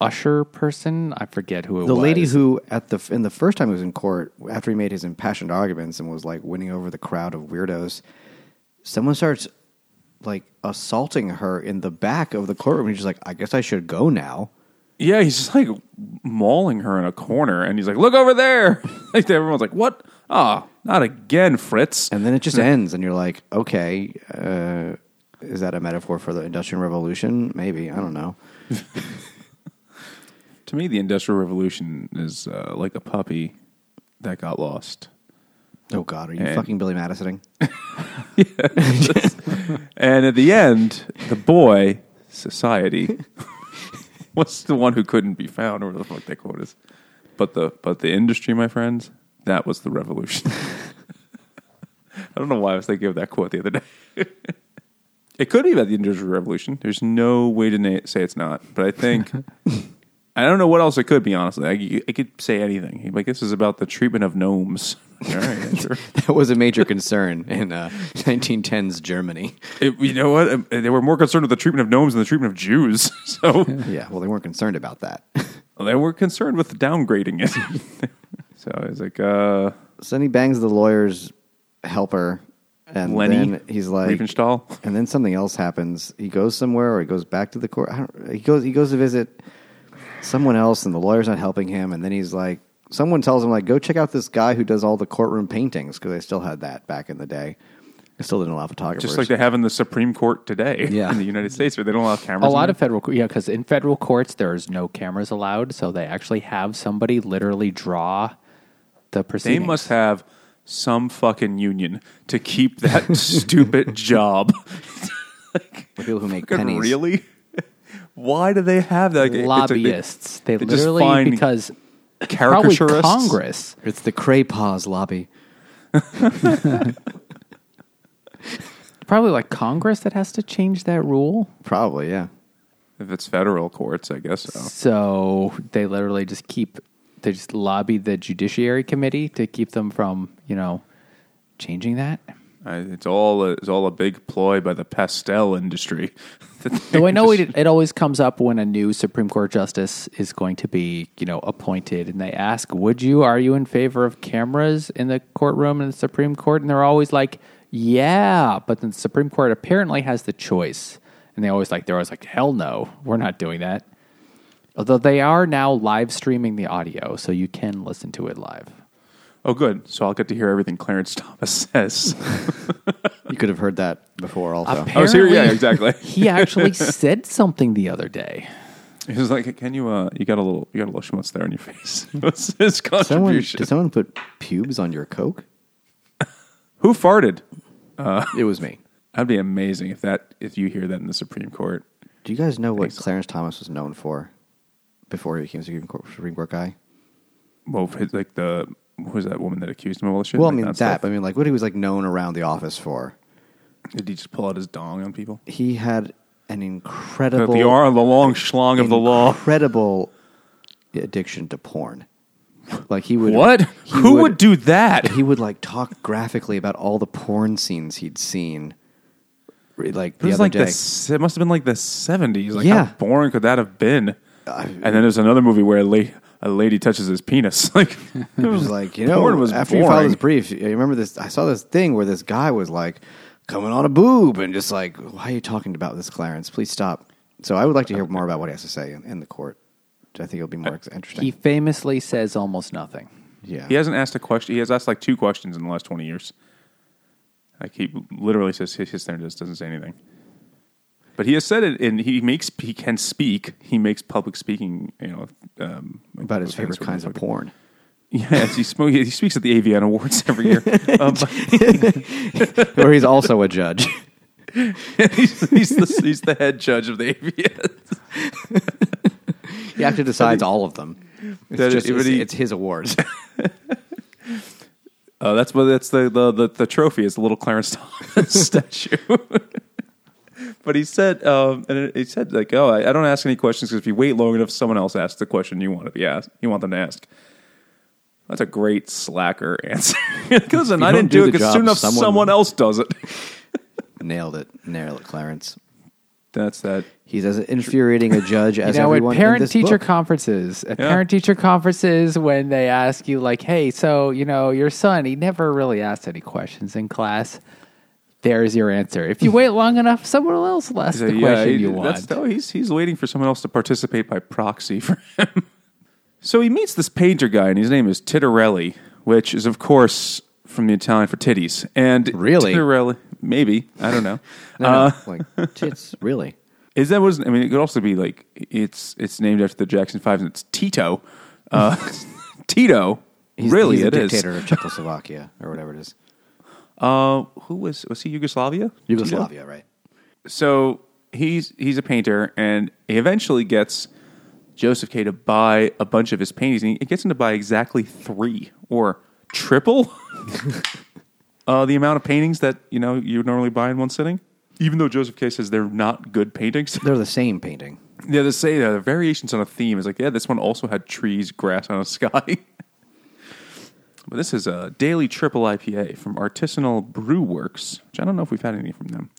[SPEAKER 1] usher person I forget who it
[SPEAKER 3] the
[SPEAKER 1] was
[SPEAKER 3] lady who at the in the first time he was in court after he made his impassioned arguments and was like winning over the crowd of weirdos someone starts like assaulting her in the back of the courtroom and she's like i guess i should go now
[SPEAKER 2] yeah, he's just like mauling her in a corner, and he's like, "Look over there!" like everyone's like, "What? Ah, not again, Fritz."
[SPEAKER 3] and then it just ends and you're like okay uh, is that a metaphor for the industrial revolution maybe i don't know
[SPEAKER 2] To me, the Industrial Revolution is uh, like a puppy that got lost.
[SPEAKER 3] oh god are you
[SPEAKER 2] And-
[SPEAKER 3] fucking billy madison
[SPEAKER 2] And at the end, the boy, society, was the one who couldn't be found, or whatever the fuck that quote is. But the but the industry, my friends, that was the revolution. I don't know why I was thinking of that quote the other day. it could be about the industrial revolution. There's no way to na- say it's not, but I think I don't know what else it could be. Honestly, I, I could say anything. Like this is about the treatment of gnomes. All right, sure.
[SPEAKER 3] That was a major concern in uh, 1910s Germany.
[SPEAKER 2] It- you know what? Um, They were more concerned with the treatment of gnomes than the treatment of Jews. So
[SPEAKER 3] Yeah, well, they weren't concerned about that.
[SPEAKER 2] they were concerned with downgrading it. so it's like, uh,
[SPEAKER 3] so then he bangs the lawyer's helper, and
[SPEAKER 2] Leni
[SPEAKER 3] then he's like,
[SPEAKER 2] Riefenstahl.
[SPEAKER 3] and then something else happens. He goes somewhere, or he goes back to the court. I don't, he goes, he goes to visit someone else, and the lawyer's not helping him. And then he's like, someone tells him like, go check out this guy who does all the courtroom paintings because they still had that back in the day. They still didn't allow photographers.
[SPEAKER 2] Just like they have in the Supreme Court today
[SPEAKER 3] Yeah.
[SPEAKER 2] in the United States, where they don't allow cameras.
[SPEAKER 1] A lot
[SPEAKER 2] in
[SPEAKER 1] of federal, yeah, because in federal courts there's no cameras allowed, so they actually have somebody literally draw the
[SPEAKER 2] They
[SPEAKER 1] proceedings.
[SPEAKER 2] must have some fucking union to keep that stupid job.
[SPEAKER 3] the people who make pennies.
[SPEAKER 2] Really? Why do they have that? Like, it's a- they-
[SPEAKER 1] lobbyists. They,
[SPEAKER 2] they just
[SPEAKER 1] literally
[SPEAKER 2] find
[SPEAKER 1] because probably. Congress.
[SPEAKER 3] It's the Cray-Pas lobby.
[SPEAKER 1] Probably like Congress that has to change that rule.
[SPEAKER 3] Probably, yeah.
[SPEAKER 2] If it's federal courts, I guess so.
[SPEAKER 1] So they literally just keep they just lobby the Judiciary Committee to keep them from you know changing that.
[SPEAKER 2] I, it's all a, it's all a big ploy by the pastel industry.
[SPEAKER 1] Though I know it, it always comes up when a new Supreme Court justice is going to be, you know, appointed, and they ask, "Would you? Are you in favor of cameras in the courtroom in the Supreme Court?" And they're always like, "Yeah," but then the Supreme Court apparently has the choice, and they always like they're always like, "Hell no, we're not doing that." Although they are now live streaming the audio, so you can listen to it live.
[SPEAKER 2] Oh, good. So I'll get to hear everything Clarence Thomas says.
[SPEAKER 3] You could have heard that before also.
[SPEAKER 2] I was here. Yeah, exactly.
[SPEAKER 1] He actually said something the other day.
[SPEAKER 2] He was like, "Can you? Uh, you got a little, you got a little schmutz there on your face." What's his
[SPEAKER 3] Someone,
[SPEAKER 2] contribution?
[SPEAKER 3] did someone put pubes on your Coke?
[SPEAKER 2] Who farted?
[SPEAKER 3] It was me.
[SPEAKER 2] That'd be amazing if that if you hear that in the Supreme Court.
[SPEAKER 3] Do you guys know what
[SPEAKER 2] Thanks.
[SPEAKER 3] Clarence Thomas was known for before he became Supreme Court, Supreme Court guy?
[SPEAKER 2] Well, like the who was that woman that accused him of all this shit?
[SPEAKER 3] Well, I
[SPEAKER 2] Like
[SPEAKER 3] mean that.
[SPEAKER 2] stuff?
[SPEAKER 3] but I mean, like what he was like known around the office for.
[SPEAKER 2] Did he just pull out his dong on people?
[SPEAKER 3] He had an incredible,
[SPEAKER 2] the arm, the long schlong of the law.
[SPEAKER 3] incredible addiction to porn. Like he would.
[SPEAKER 2] What?
[SPEAKER 3] he
[SPEAKER 2] Who would, do that?
[SPEAKER 3] He would like talk graphically about all the porn scenes he'd seen. Like
[SPEAKER 2] It was
[SPEAKER 3] other
[SPEAKER 2] like
[SPEAKER 3] day.
[SPEAKER 2] the it must have been like the seventies. Like
[SPEAKER 3] Yeah.
[SPEAKER 2] how boring could that have been? and then there's another movie where a, la- a lady touches his penis. Like
[SPEAKER 3] It was like, you know,
[SPEAKER 2] was
[SPEAKER 3] after you filed
[SPEAKER 2] boring.
[SPEAKER 3] this brief, you remember this? I saw this thing where this guy was like coming on a boob and just like, why are you talking about this, Clarence? Please stop. So I would like to hear more about what he has to say in, in the court. I think it'll be more ex- interesting.
[SPEAKER 1] He famously says almost nothing.
[SPEAKER 3] yeah.
[SPEAKER 2] He hasn't asked a question. He has asked like two questions in the last twenty years. Like he literally says he sits there and just doesn't say anything. But he has said it, and he makes he can speak. He makes public speaking, you know, um,
[SPEAKER 3] about his favorite kinds of porn.
[SPEAKER 2] Yes, he, he speaks at the AVN Awards every year. um,
[SPEAKER 3] Where he's also a judge.
[SPEAKER 2] he's, he's, the, he's the head judge of the AVN.
[SPEAKER 3] He actually decides all of them. It's,
[SPEAKER 2] That-
[SPEAKER 3] just,
[SPEAKER 2] but
[SPEAKER 3] it's,
[SPEAKER 2] he-
[SPEAKER 3] it's his awards.
[SPEAKER 2] Uh, that's what that's the, the the the trophy is the little Clarence Thomas statue. But he said, um, and he said like, oh, I, I don't ask any questions because if you wait long enough, someone else asks the question you want to be asked. You want them to ask. That's a great slacker answer. Because I didn't
[SPEAKER 3] do
[SPEAKER 2] do it because soon enough
[SPEAKER 3] someone-
[SPEAKER 2] someone else does it.
[SPEAKER 3] Nailed it. Nailed it, Clarence.
[SPEAKER 2] That's that.
[SPEAKER 3] He's as infuriating a judge as
[SPEAKER 1] you know, at
[SPEAKER 3] everyone in
[SPEAKER 1] parent
[SPEAKER 3] this
[SPEAKER 1] teacher
[SPEAKER 3] book.
[SPEAKER 1] conferences, at
[SPEAKER 2] Yeah.
[SPEAKER 1] parent teacher conferences, when they ask you, like, hey, so, you know, your son, he never really asked any questions in class. There's your answer. If you wait long enough, someone else will ask the
[SPEAKER 2] yeah,
[SPEAKER 1] question
[SPEAKER 2] he-
[SPEAKER 1] you want.
[SPEAKER 2] That's, no, he's he's waiting for someone else to participate by proxy for him. so he meets this painter guy, and his name is Titorelli, which is of course from the Italian for titties. And
[SPEAKER 3] Really?
[SPEAKER 2] Titorelli, maybe I don't know.
[SPEAKER 3] No,
[SPEAKER 2] Uh,
[SPEAKER 3] no, like tits, really.
[SPEAKER 2] is that was? I mean, it could also be like it's it's named after the Jackson Five, and it's Tito. Uh, Tito.
[SPEAKER 3] He's,
[SPEAKER 2] really,
[SPEAKER 3] he's
[SPEAKER 2] it
[SPEAKER 3] the
[SPEAKER 2] is.
[SPEAKER 3] dictator of Czechoslovakia or whatever it is.
[SPEAKER 2] Uh, who was was he? Yugoslavia.
[SPEAKER 3] Yugoslavia, right?
[SPEAKER 2] so he's he's a painter and he eventually gets Joseph K to buy a bunch of his paintings, and he gets him to buy exactly three or triple uh, the amount of paintings that you know you would normally buy in one sitting. Even though Joseph K says they're not good paintings,
[SPEAKER 3] They're the same painting.
[SPEAKER 2] yeah, they say uh, variations on a theme. It's like, yeah, this one also had trees, grass, and a sky. But this is a daily triple IPA from Artisanal Brew Works, which I don't know if we've had any from them.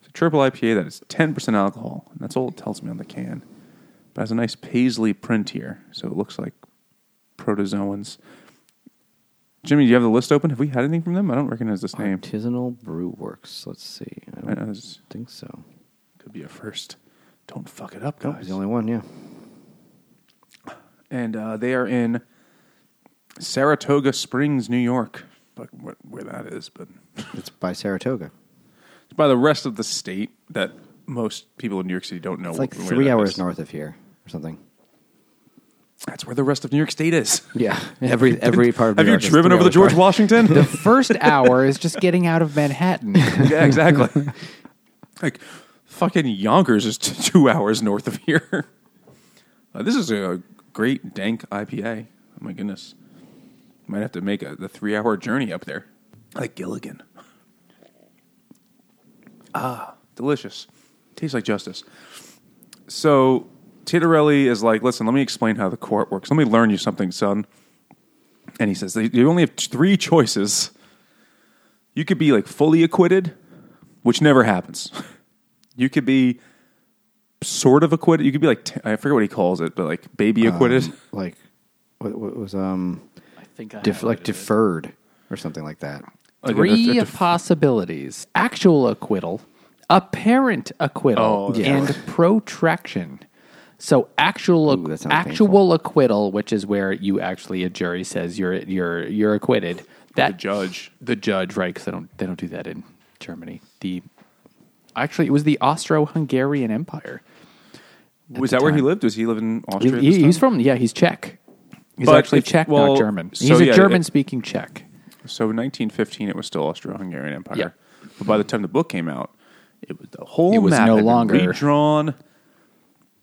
[SPEAKER 2] It's a triple IPA that is 10% alcohol, and that's all it tells me on the can. But it has a nice paisley print here, so it looks like protozoans. Jimmy, do you have the list open? Have we had anything from them? I don't recognize this name.
[SPEAKER 3] Artisanal Brew Works. Let's see. I
[SPEAKER 2] I
[SPEAKER 3] don't
[SPEAKER 2] know this
[SPEAKER 3] think so.
[SPEAKER 2] could be a first. Don't fuck it up,
[SPEAKER 3] Nope,
[SPEAKER 2] guys.
[SPEAKER 3] he's the only one. Yeah.
[SPEAKER 2] and uh, they are in Saratoga Springs, New York. Fuck where, where that is, but
[SPEAKER 3] It's by Saratoga.
[SPEAKER 2] it's by the rest of the state that most people in New York City don't know.
[SPEAKER 3] It's like
[SPEAKER 2] where
[SPEAKER 3] three hours
[SPEAKER 2] is.
[SPEAKER 3] north of here or something.
[SPEAKER 2] That's where the rest of New York State is.
[SPEAKER 3] Yeah. Every every part of New
[SPEAKER 2] you
[SPEAKER 3] York is
[SPEAKER 2] driven over the George
[SPEAKER 3] far.
[SPEAKER 2] Washington?
[SPEAKER 1] The first hour is just getting out of Manhattan.
[SPEAKER 2] yeah, exactly. like fucking Yonkers is t- two hours north of here. Uh, this is a great dank IPA. Oh my goodness, might have to make a, the three-hour journey up there, like Gilligan. Ah, delicious. Tastes like justice. So Titorelli is like, listen, let me explain how the court works. Let me learn you something, son. And he says, you only have three choices. You could be like fully acquitted, which never happens. You could be sort of acquitted. You could be like, I forget what he calls it, but like baby acquitted.
[SPEAKER 3] Um, like what, what was um
[SPEAKER 1] think I
[SPEAKER 3] def- like deferred or something like that.
[SPEAKER 2] Like a-
[SPEAKER 1] Three
[SPEAKER 2] a- a def-
[SPEAKER 1] possibilities: actual acquittal, apparent acquittal,
[SPEAKER 2] Oh,
[SPEAKER 3] yeah.
[SPEAKER 1] and protraction. So actual
[SPEAKER 3] Ooh, that sounds
[SPEAKER 1] actual acquittal, which is where you actually a jury says you're you're you're acquitted. That
[SPEAKER 2] the judge.
[SPEAKER 1] the judge, right? Because they don't they don't do that in Germany. The actually it was the Austro-Hungarian Empire.
[SPEAKER 2] Was
[SPEAKER 1] the
[SPEAKER 2] that where he lived? Does he live in Austria? at
[SPEAKER 1] he-
[SPEAKER 2] this
[SPEAKER 1] he's
[SPEAKER 2] time?
[SPEAKER 1] from yeah, he's Czech. He's
[SPEAKER 2] But
[SPEAKER 1] actually
[SPEAKER 2] if-
[SPEAKER 1] Czech,
[SPEAKER 2] well,
[SPEAKER 1] not German.
[SPEAKER 2] so
[SPEAKER 1] He's a
[SPEAKER 2] yeah,
[SPEAKER 1] German-speaking Czech.
[SPEAKER 2] So in 1915, it was still Austro-Hungarian Empire.
[SPEAKER 1] Yeah.
[SPEAKER 2] But by the time the book came out, it was the whole
[SPEAKER 1] It was
[SPEAKER 2] map
[SPEAKER 1] no longer-
[SPEAKER 2] redrawn.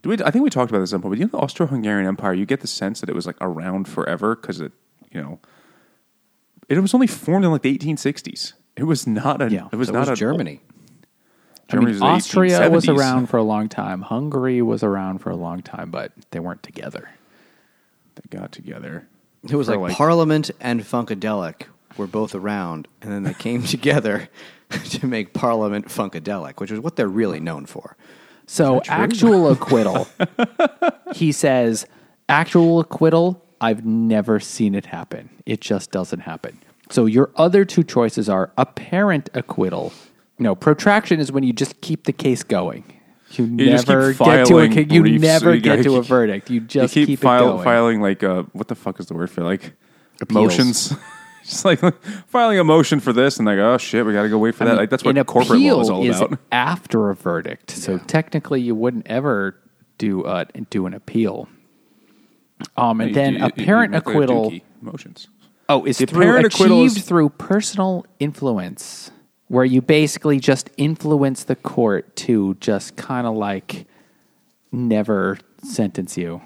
[SPEAKER 2] Do we, I think we talked about this at some point. But you know, the Austro-Hungarian Empire, you get the sense that it was like around forever because it, you know, it was only formed in like the 1860s. It was not a.
[SPEAKER 1] Yeah,
[SPEAKER 2] it was
[SPEAKER 3] So
[SPEAKER 2] not
[SPEAKER 3] was
[SPEAKER 2] a
[SPEAKER 3] Germany.
[SPEAKER 1] I mean,
[SPEAKER 2] Germany was
[SPEAKER 1] Austria was around for a long time. Hungary was around for a long time, but they weren't together.
[SPEAKER 2] They got together.
[SPEAKER 3] It was
[SPEAKER 2] for,
[SPEAKER 3] like, Parliament and Funkadelic were both around, and then they came together to make Parliament Funkadelic, which is what they're really known for.
[SPEAKER 1] So actual acquittal. he says actual acquittal. I've never seen it happen. It just doesn't happen. So your other two choices are apparent acquittal. No, protraction is when you just keep the case going. You,
[SPEAKER 2] keep
[SPEAKER 1] never get to a ca- you never
[SPEAKER 2] you
[SPEAKER 1] get to a verdict. You just
[SPEAKER 2] you keep,
[SPEAKER 1] keep,
[SPEAKER 2] file,
[SPEAKER 1] it going.
[SPEAKER 2] filing like uh, what the fuck is the word for like
[SPEAKER 3] Appeals.
[SPEAKER 2] motions? Just like filing a motion for this and like oh shit, we got to go wait for that. Like that's what corporate law
[SPEAKER 1] appeal
[SPEAKER 2] is all
[SPEAKER 1] is
[SPEAKER 2] about.
[SPEAKER 1] after a verdict. So technically, you wouldn't ever do uh, do an appeal. Um, and
[SPEAKER 2] You-
[SPEAKER 1] then
[SPEAKER 2] you- you-
[SPEAKER 1] apparent
[SPEAKER 2] you
[SPEAKER 1] acquittal.
[SPEAKER 2] motions.
[SPEAKER 1] Oh, is
[SPEAKER 2] The
[SPEAKER 1] through achieved through personal influence, where you basically just influence the court to just kind of like never sentence you.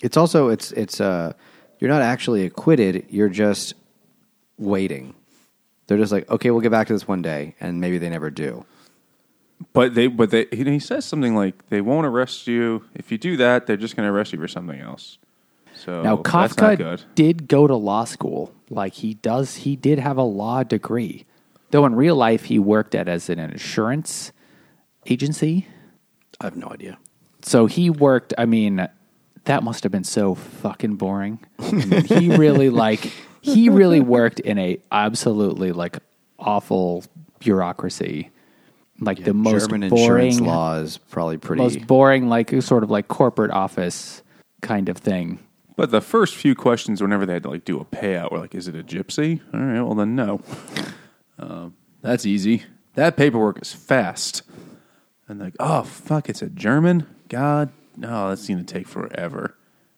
[SPEAKER 3] It's also it's it's uh you're not actually acquitted. You're just waiting. They're just like, okay, we'll get back to this one day, and maybe they never do.
[SPEAKER 2] But they, but they, he, he says something like they won't arrest you if you do that. They're just going to arrest you for something else. So
[SPEAKER 1] Now
[SPEAKER 2] that's not
[SPEAKER 1] Kafka
[SPEAKER 2] good.
[SPEAKER 1] did go to law school. Like he does, he did have a law degree. Though in real life, he worked at as an insurance agency.
[SPEAKER 3] I have no idea.
[SPEAKER 1] So he worked. I mean, that must have been so fucking boring. I mean, he really like he really worked in a absolutely like awful bureaucracy, like the most
[SPEAKER 3] German
[SPEAKER 1] boring
[SPEAKER 3] insurance law is probably pretty.
[SPEAKER 1] most boring, like sort of like corporate office kind of thing.
[SPEAKER 2] But the first few questions, whenever they had to like do a payout, were like, "Is it a gypsy?" All right, well then no. That's easy. That paperwork is fast. And like, oh fuck, it's a German. God, no, that's going to take forever.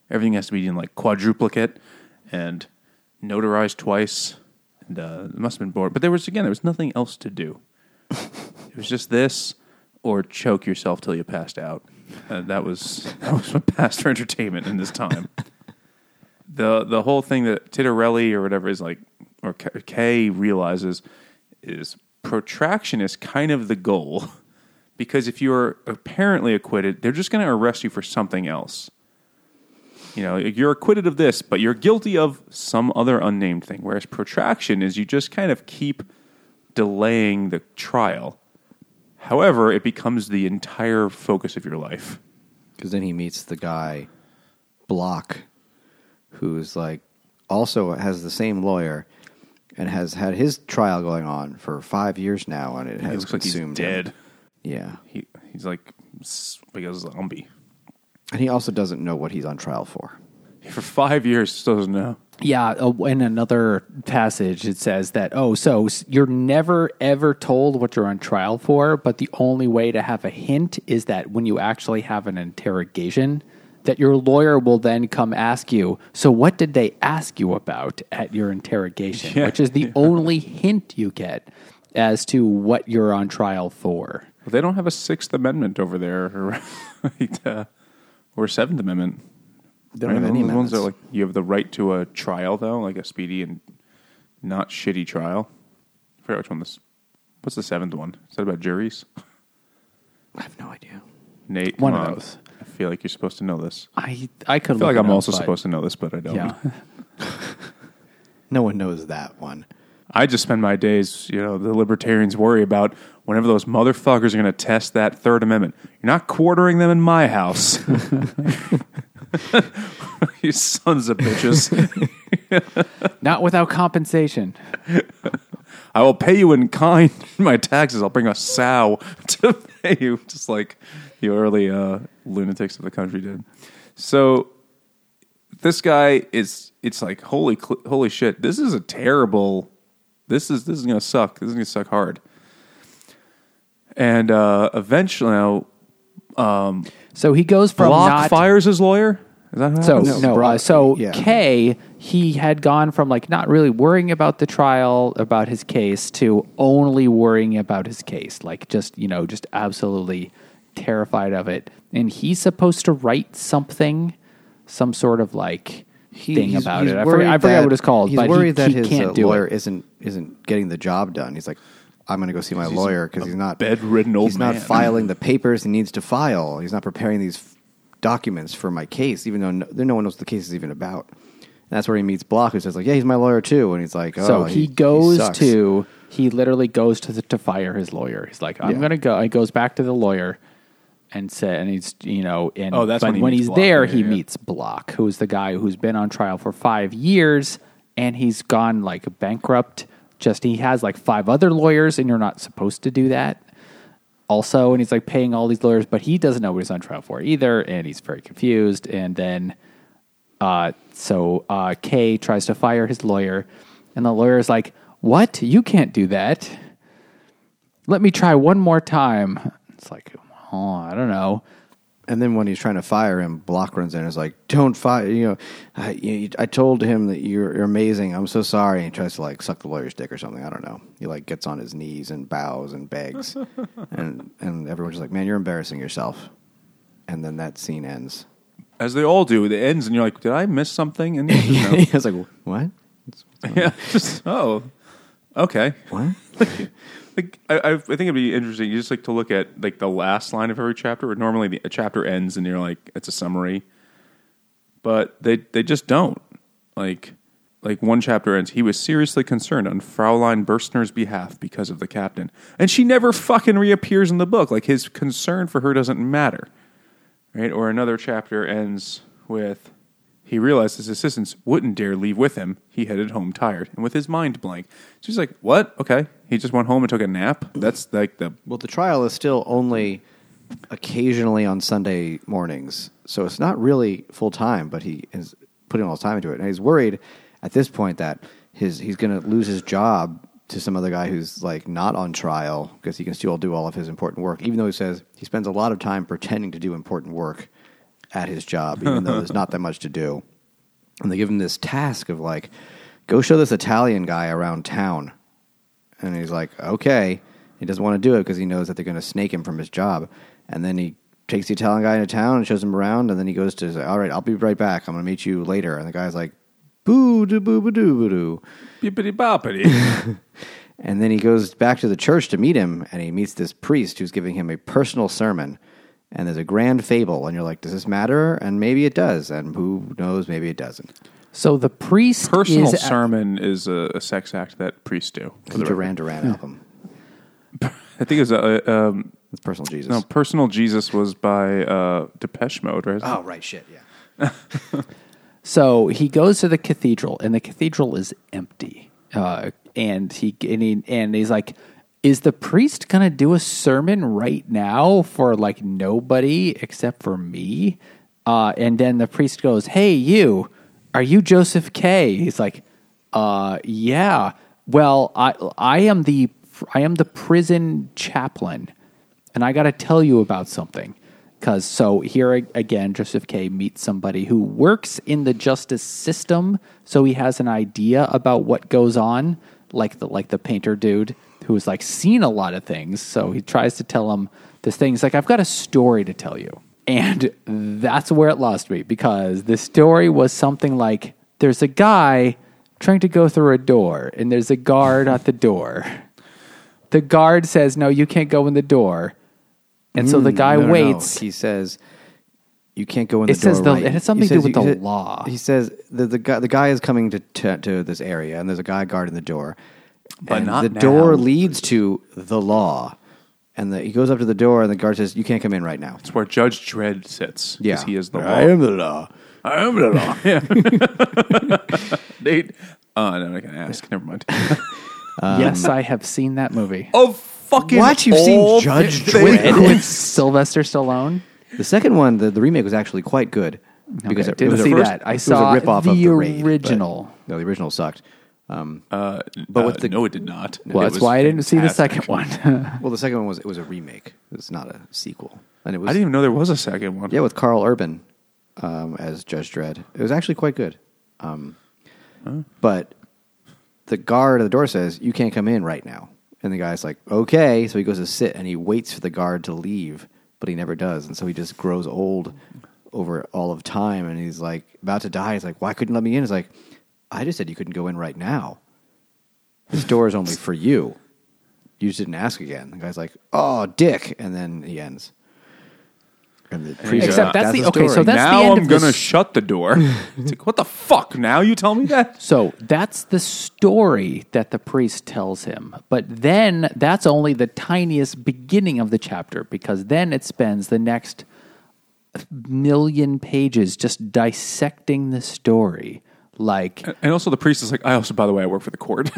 [SPEAKER 2] Everything has to be in like quadruplicate and notarized twice. And uh, it must have been bored. But there was again, there was nothing else to do. it was just this, or choke yourself till you passed out. Uh, that was that was my past for entertainment in this time. the The whole thing that Titorelli or whatever is like, or K- Kay realizes is protraction is kind of the goal, because if you're apparently acquitted, they're just going to arrest you for something else. You know, you're acquitted of this, but you're guilty of some other unnamed thing. Whereas protraction is you just kind of keep delaying the trial. However, it becomes the entire focus of your life.
[SPEAKER 3] Because then he meets the guy, Block, who's like also has the same lawyer and has had his trial going on for five years now, and it
[SPEAKER 2] He
[SPEAKER 3] has
[SPEAKER 2] looks like he's
[SPEAKER 3] consumed him.
[SPEAKER 2] dead.
[SPEAKER 3] Yeah,
[SPEAKER 2] He, he's like s- like a zombie.
[SPEAKER 3] and he also doesn't know what he's on trial for.
[SPEAKER 2] For five years, still doesn't know.
[SPEAKER 1] Yeah, uh, in another passage, it says that, oh, so you're never ever told what you're on trial for, but the only way to have a hint is that when you actually have an interrogation, that your lawyer will then come ask you, so what did they ask you about at your interrogation?
[SPEAKER 2] Yeah,
[SPEAKER 1] Which is the only hint you get as to what you're on trial for.
[SPEAKER 2] Well, they don't have a Sixth Amendment over there, or right, uh, or Seventh Amendment.
[SPEAKER 3] They don't
[SPEAKER 2] Right?
[SPEAKER 3] have any
[SPEAKER 2] ones that, like you have the right to a trial, though, like a speedy and not shitty trial. I forgot which one this. What's the seventh one? Is that about juries?
[SPEAKER 3] I have no idea.
[SPEAKER 2] Nate,
[SPEAKER 1] One of
[SPEAKER 2] on.
[SPEAKER 1] those.
[SPEAKER 2] I feel like you're supposed to know this.
[SPEAKER 1] I I could
[SPEAKER 2] I feel like
[SPEAKER 1] look
[SPEAKER 2] I'm
[SPEAKER 1] up,
[SPEAKER 2] also supposed to know this, but I don't.
[SPEAKER 1] Yeah.
[SPEAKER 3] No one knows that one.
[SPEAKER 2] I just spend my days, you know, the libertarians worry about whenever those motherfuckers are going to test that Third Amendment. You're not quartering them in my house. you sons of bitches.
[SPEAKER 1] Not without compensation.
[SPEAKER 2] I will pay you in kind my taxes. I'll bring a sow to pay you, just like the early uh, lunatics of the country did. So this guy is. It's like holy, holy shit! This is a terrible. This is this is gonna suck. This is gonna suck hard. And uh, eventually, now
[SPEAKER 1] So he goes from
[SPEAKER 2] Block
[SPEAKER 1] not
[SPEAKER 2] fires his lawyer. Is that how
[SPEAKER 1] So
[SPEAKER 2] happens?
[SPEAKER 1] no, uh, so
[SPEAKER 3] yeah.
[SPEAKER 1] Kay, he had gone from like not really worrying about the trial, about his case, to only worrying about his case, like just you know, just absolutely terrified of it. And he's supposed to write something, some sort of like thing
[SPEAKER 3] he's-
[SPEAKER 1] about
[SPEAKER 3] he's
[SPEAKER 1] it. I
[SPEAKER 3] worried
[SPEAKER 1] forget, I forget
[SPEAKER 3] that-
[SPEAKER 1] what it's called,
[SPEAKER 3] He's
[SPEAKER 1] but
[SPEAKER 3] worried
[SPEAKER 1] he,
[SPEAKER 3] that
[SPEAKER 1] he
[SPEAKER 3] his
[SPEAKER 1] can't
[SPEAKER 3] uh,
[SPEAKER 1] do
[SPEAKER 3] lawyer
[SPEAKER 1] it.
[SPEAKER 3] isn't isn't getting the job done. He's like, I'm going to go see my lawyer because he's not
[SPEAKER 2] bedridden old
[SPEAKER 3] He's not filing the papers he needs to file. He's not preparing these f- documents for my case, even though no, no one knows what the case is even about. And that's where he meets Block, who says like, "Yeah, he's my lawyer too," and he's like, "Oh,
[SPEAKER 1] so he, goes
[SPEAKER 3] sucks.
[SPEAKER 1] to he literally goes to the, to fire his lawyer. He's like, I'm
[SPEAKER 3] Yeah.
[SPEAKER 1] gonna go. He goes back to the lawyer and said, and he's you know, and
[SPEAKER 2] Oh, that's
[SPEAKER 1] but
[SPEAKER 2] when he
[SPEAKER 1] when he's
[SPEAKER 2] Block.
[SPEAKER 1] there,
[SPEAKER 2] Yeah,
[SPEAKER 1] he
[SPEAKER 2] yeah.
[SPEAKER 1] meets Block, who's the guy who's been on trial for five years, and he's gone like bankrupt. Just he has like five other lawyers, and you're not supposed to do that. Also, and he's like paying all these lawyers, but he doesn't know what he's on trial for either, and he's very confused. And then uh, so uh, Kay tries to fire his lawyer, and the lawyer is like, "What? You can't do that. Let me try one more time." It's like, oh, I don't know.
[SPEAKER 3] And then when he's trying to fire him, Block runs in and is like, "Don't fire!" You know, I, you, I told him that you're, you're amazing. I'm so sorry. And he tries to like suck the lawyer's dick or something. I don't know. He like gets on his knees and bows and begs, and and everyone's just like, "Man, you're embarrassing yourself." And then that scene ends.
[SPEAKER 2] as they all do. It ends, and you're like, "Did I miss something?" And
[SPEAKER 3] he was like, "What?
[SPEAKER 2] yeah, just oh, okay.
[SPEAKER 3] What?"
[SPEAKER 2] Like I, I I think it'd be interesting. You just like to look at like the last line of every chapter. Where normally the, a chapter ends, and you're like, it's a summary, but they they just don't like. Like one chapter ends, he was seriously concerned on Fraulein Bürstner's behalf because of the captain, and she never fucking reappears in the book. Like his concern for her doesn't matter, right? Or another chapter ends with he realized his assistants wouldn't dare leave with him. He headed home tired and with his mind blank. So he's like, "What? Okay." He just went home and took a nap. That's like the
[SPEAKER 3] Well, the trial is still only occasionally on Sunday mornings, so it's not really full time. But he is putting all his time into it, and he's worried at this point that his he's going to lose his job to some other guy who's like not on trial because he can still do all of his important work, even though he says he spends a lot of time pretending to do important work at his job, even though there's not that much to do. And they give him this task of like, go show this Italian guy around town. And he's like, okay. He doesn't want to do it because he knows that they're going to snake him from his job. And then he takes the Italian guy into town and shows him around, and then he goes to say, "All right, I'll be right back. I'm going to meet you later." And the guy's like, "Boo doo boo boo doo boo doo."
[SPEAKER 2] Bippity boppity.
[SPEAKER 3] And then he goes back to the church to meet him, and he meets this priest who's giving him a personal sermon. And there's a grand fable, and you're like, "Does this matter?" And maybe it does, and who knows? Maybe it doesn't.
[SPEAKER 1] So the priest
[SPEAKER 2] Personal
[SPEAKER 1] is
[SPEAKER 2] sermon is a, a sex act that priests do. for
[SPEAKER 3] The
[SPEAKER 2] the
[SPEAKER 3] Duran Duran album.
[SPEAKER 2] I think it's a, um,
[SPEAKER 3] It's personal Jesus.
[SPEAKER 2] no, Personal Jesus was by uh, Depeche Mode, right?
[SPEAKER 3] Oh right, shit, yeah.
[SPEAKER 1] So he goes to the cathedral, and the cathedral is empty. Uh, and he and, he and he's like, "Is the priest gonna do a sermon right now for like nobody except for me?" Uh, and then the priest goes, "Hey, you, are you Joseph K?" He's like, "Uh, yeah. Well, I I am the I am the prison chaplain." and I got to tell you about something. Because so here again, Joseph K meets somebody who works in the justice system, so he has an idea about what goes on, like the like the painter dude who's like seen a lot of things. So he tries to tell him this thing. He's like, I've got a story to tell you, and that's where it lost me because the story was something like, there's a guy trying to go through a door, and there's a guard at the door the guard says, "No, you can't go in the door," and so the
[SPEAKER 3] Mm,
[SPEAKER 1] guy
[SPEAKER 3] no, no, no.
[SPEAKER 1] waits.
[SPEAKER 3] He says, "You can't go in
[SPEAKER 1] It
[SPEAKER 3] the
[SPEAKER 1] says
[SPEAKER 3] door."
[SPEAKER 1] the-
[SPEAKER 3] right.
[SPEAKER 1] it has something
[SPEAKER 3] He
[SPEAKER 1] to do with the law.
[SPEAKER 3] He says the the guy the guy is coming to to, to this area, and there's a guy guarding the door.
[SPEAKER 2] But
[SPEAKER 3] and
[SPEAKER 2] not
[SPEAKER 3] the
[SPEAKER 2] now.
[SPEAKER 3] door leads to the law, and the, he goes up to the door, and the guard says, "You can't come in right now."
[SPEAKER 2] It's where Judge Dredd sits. 'cause
[SPEAKER 3] Yeah,
[SPEAKER 2] he is the law.
[SPEAKER 3] I am the law.
[SPEAKER 2] I am the law. Yeah. Nate. Oh, no, I'm not going to ask. Never mind.
[SPEAKER 1] Um, yes, I have seen that movie
[SPEAKER 2] oh, fucking
[SPEAKER 3] What? You've seen Judge. Dredd?
[SPEAKER 1] with Sylvester Stallone.
[SPEAKER 3] The second one, the, the remake was actually quite good because
[SPEAKER 1] Okay,
[SPEAKER 3] it,
[SPEAKER 1] didn't
[SPEAKER 3] it was
[SPEAKER 1] see
[SPEAKER 3] a,
[SPEAKER 1] that. I
[SPEAKER 3] it was
[SPEAKER 1] saw
[SPEAKER 3] a ripoff
[SPEAKER 1] the
[SPEAKER 3] of the Raid, but-
[SPEAKER 1] original.
[SPEAKER 3] no, the original sucked. Um,
[SPEAKER 2] Uh,
[SPEAKER 3] But
[SPEAKER 2] uh,
[SPEAKER 3] with the-
[SPEAKER 2] no, it did not.
[SPEAKER 1] Well,
[SPEAKER 2] It
[SPEAKER 1] that's
[SPEAKER 2] was
[SPEAKER 1] why I didn't see the
[SPEAKER 2] fantastic.
[SPEAKER 1] second one.
[SPEAKER 3] well, the second one was it was a remake. It's not a sequel, and it was
[SPEAKER 2] I didn't even know there was a second one.
[SPEAKER 3] Yeah, with Karl Urban um, as Judge Dredd. It was actually quite good. Um, But the guard at the door says, You can't come in right now. And the guy's like, Okay. So he goes to sit and he waits for the guard to leave, but he never does. And so he just grows old over all of time. And he's like, about to die. He's like, Why couldn't you let me in? He's like, I just said you couldn't go in right now. This door is only for you. You just didn't ask again. The guy's like, Oh, dick. And then he ends. And the priest-
[SPEAKER 1] Except that's the- okay, so
[SPEAKER 3] story.
[SPEAKER 1] that's the
[SPEAKER 2] now
[SPEAKER 1] end
[SPEAKER 2] I'm
[SPEAKER 1] of
[SPEAKER 2] gonna
[SPEAKER 1] this-
[SPEAKER 2] shut the door. it's like, what the fuck? Now you tell me that?
[SPEAKER 1] So that's the story that the priest tells him. But then that's only the tiniest beginning of the chapter because then it spends the next million pages just dissecting the story. Like
[SPEAKER 2] And also, the priest is like, I also, by the way, I work for the court.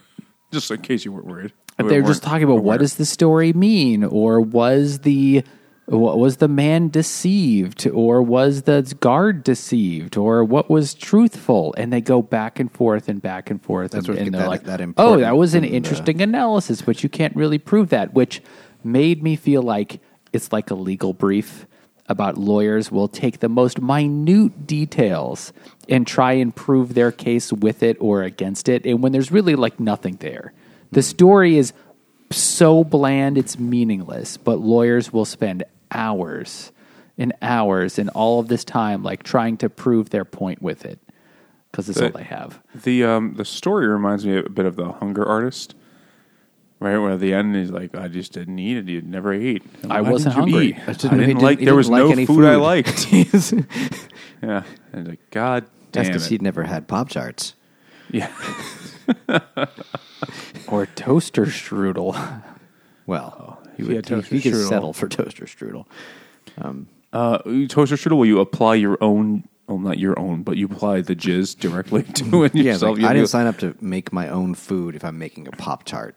[SPEAKER 2] just in case you weren't worried.
[SPEAKER 1] they're just
[SPEAKER 2] weren't
[SPEAKER 1] talking about what does the story mean, or was the what was the man deceived, or was the guard deceived, or what was truthful, and they go back and forth and back and forth,
[SPEAKER 3] That's
[SPEAKER 1] and, and they're
[SPEAKER 3] that-
[SPEAKER 1] like,
[SPEAKER 3] that
[SPEAKER 1] "Oh, that was an
[SPEAKER 3] in the- uh,
[SPEAKER 1] interesting analysis, but you can't really prove that," which made me feel like it's like a legal brief about lawyers will take the most minute details and try and prove their case with it or against it. And when there's really like nothing there the story is so bland it's meaningless. But lawyers will spend hours and hours and all of this time like trying to prove their point with it because it's all they have.
[SPEAKER 2] The um the story reminds me a bit of the Hunger Artist, right? Where at the end he's like, "I just didn't eat it. You'd never ate.
[SPEAKER 1] I
[SPEAKER 2] Why
[SPEAKER 1] wasn't
[SPEAKER 2] didn't you
[SPEAKER 1] hungry.
[SPEAKER 2] eat?
[SPEAKER 1] I
[SPEAKER 2] I
[SPEAKER 3] didn't-
[SPEAKER 2] didn't,
[SPEAKER 3] didn't-
[SPEAKER 2] like. there was no food, I liked. yeah, and like God
[SPEAKER 3] That's because
[SPEAKER 2] it.
[SPEAKER 3] he'd never had Pop Tarts.
[SPEAKER 2] yeah,
[SPEAKER 1] or toaster strudel
[SPEAKER 3] Well, he,
[SPEAKER 2] he
[SPEAKER 3] would,
[SPEAKER 2] had
[SPEAKER 3] he,
[SPEAKER 2] toaster
[SPEAKER 3] he could
[SPEAKER 2] strudel.
[SPEAKER 3] settle for toaster strudel.
[SPEAKER 2] uh, toaster strudel. Will you apply your own? Well, not your own, but you apply the jizz directly to it
[SPEAKER 3] Yeah, it's
[SPEAKER 2] yourself.
[SPEAKER 3] like,
[SPEAKER 2] You
[SPEAKER 3] I
[SPEAKER 2] do-
[SPEAKER 3] didn't sign up to make my own food if I'm making a Pop Tart.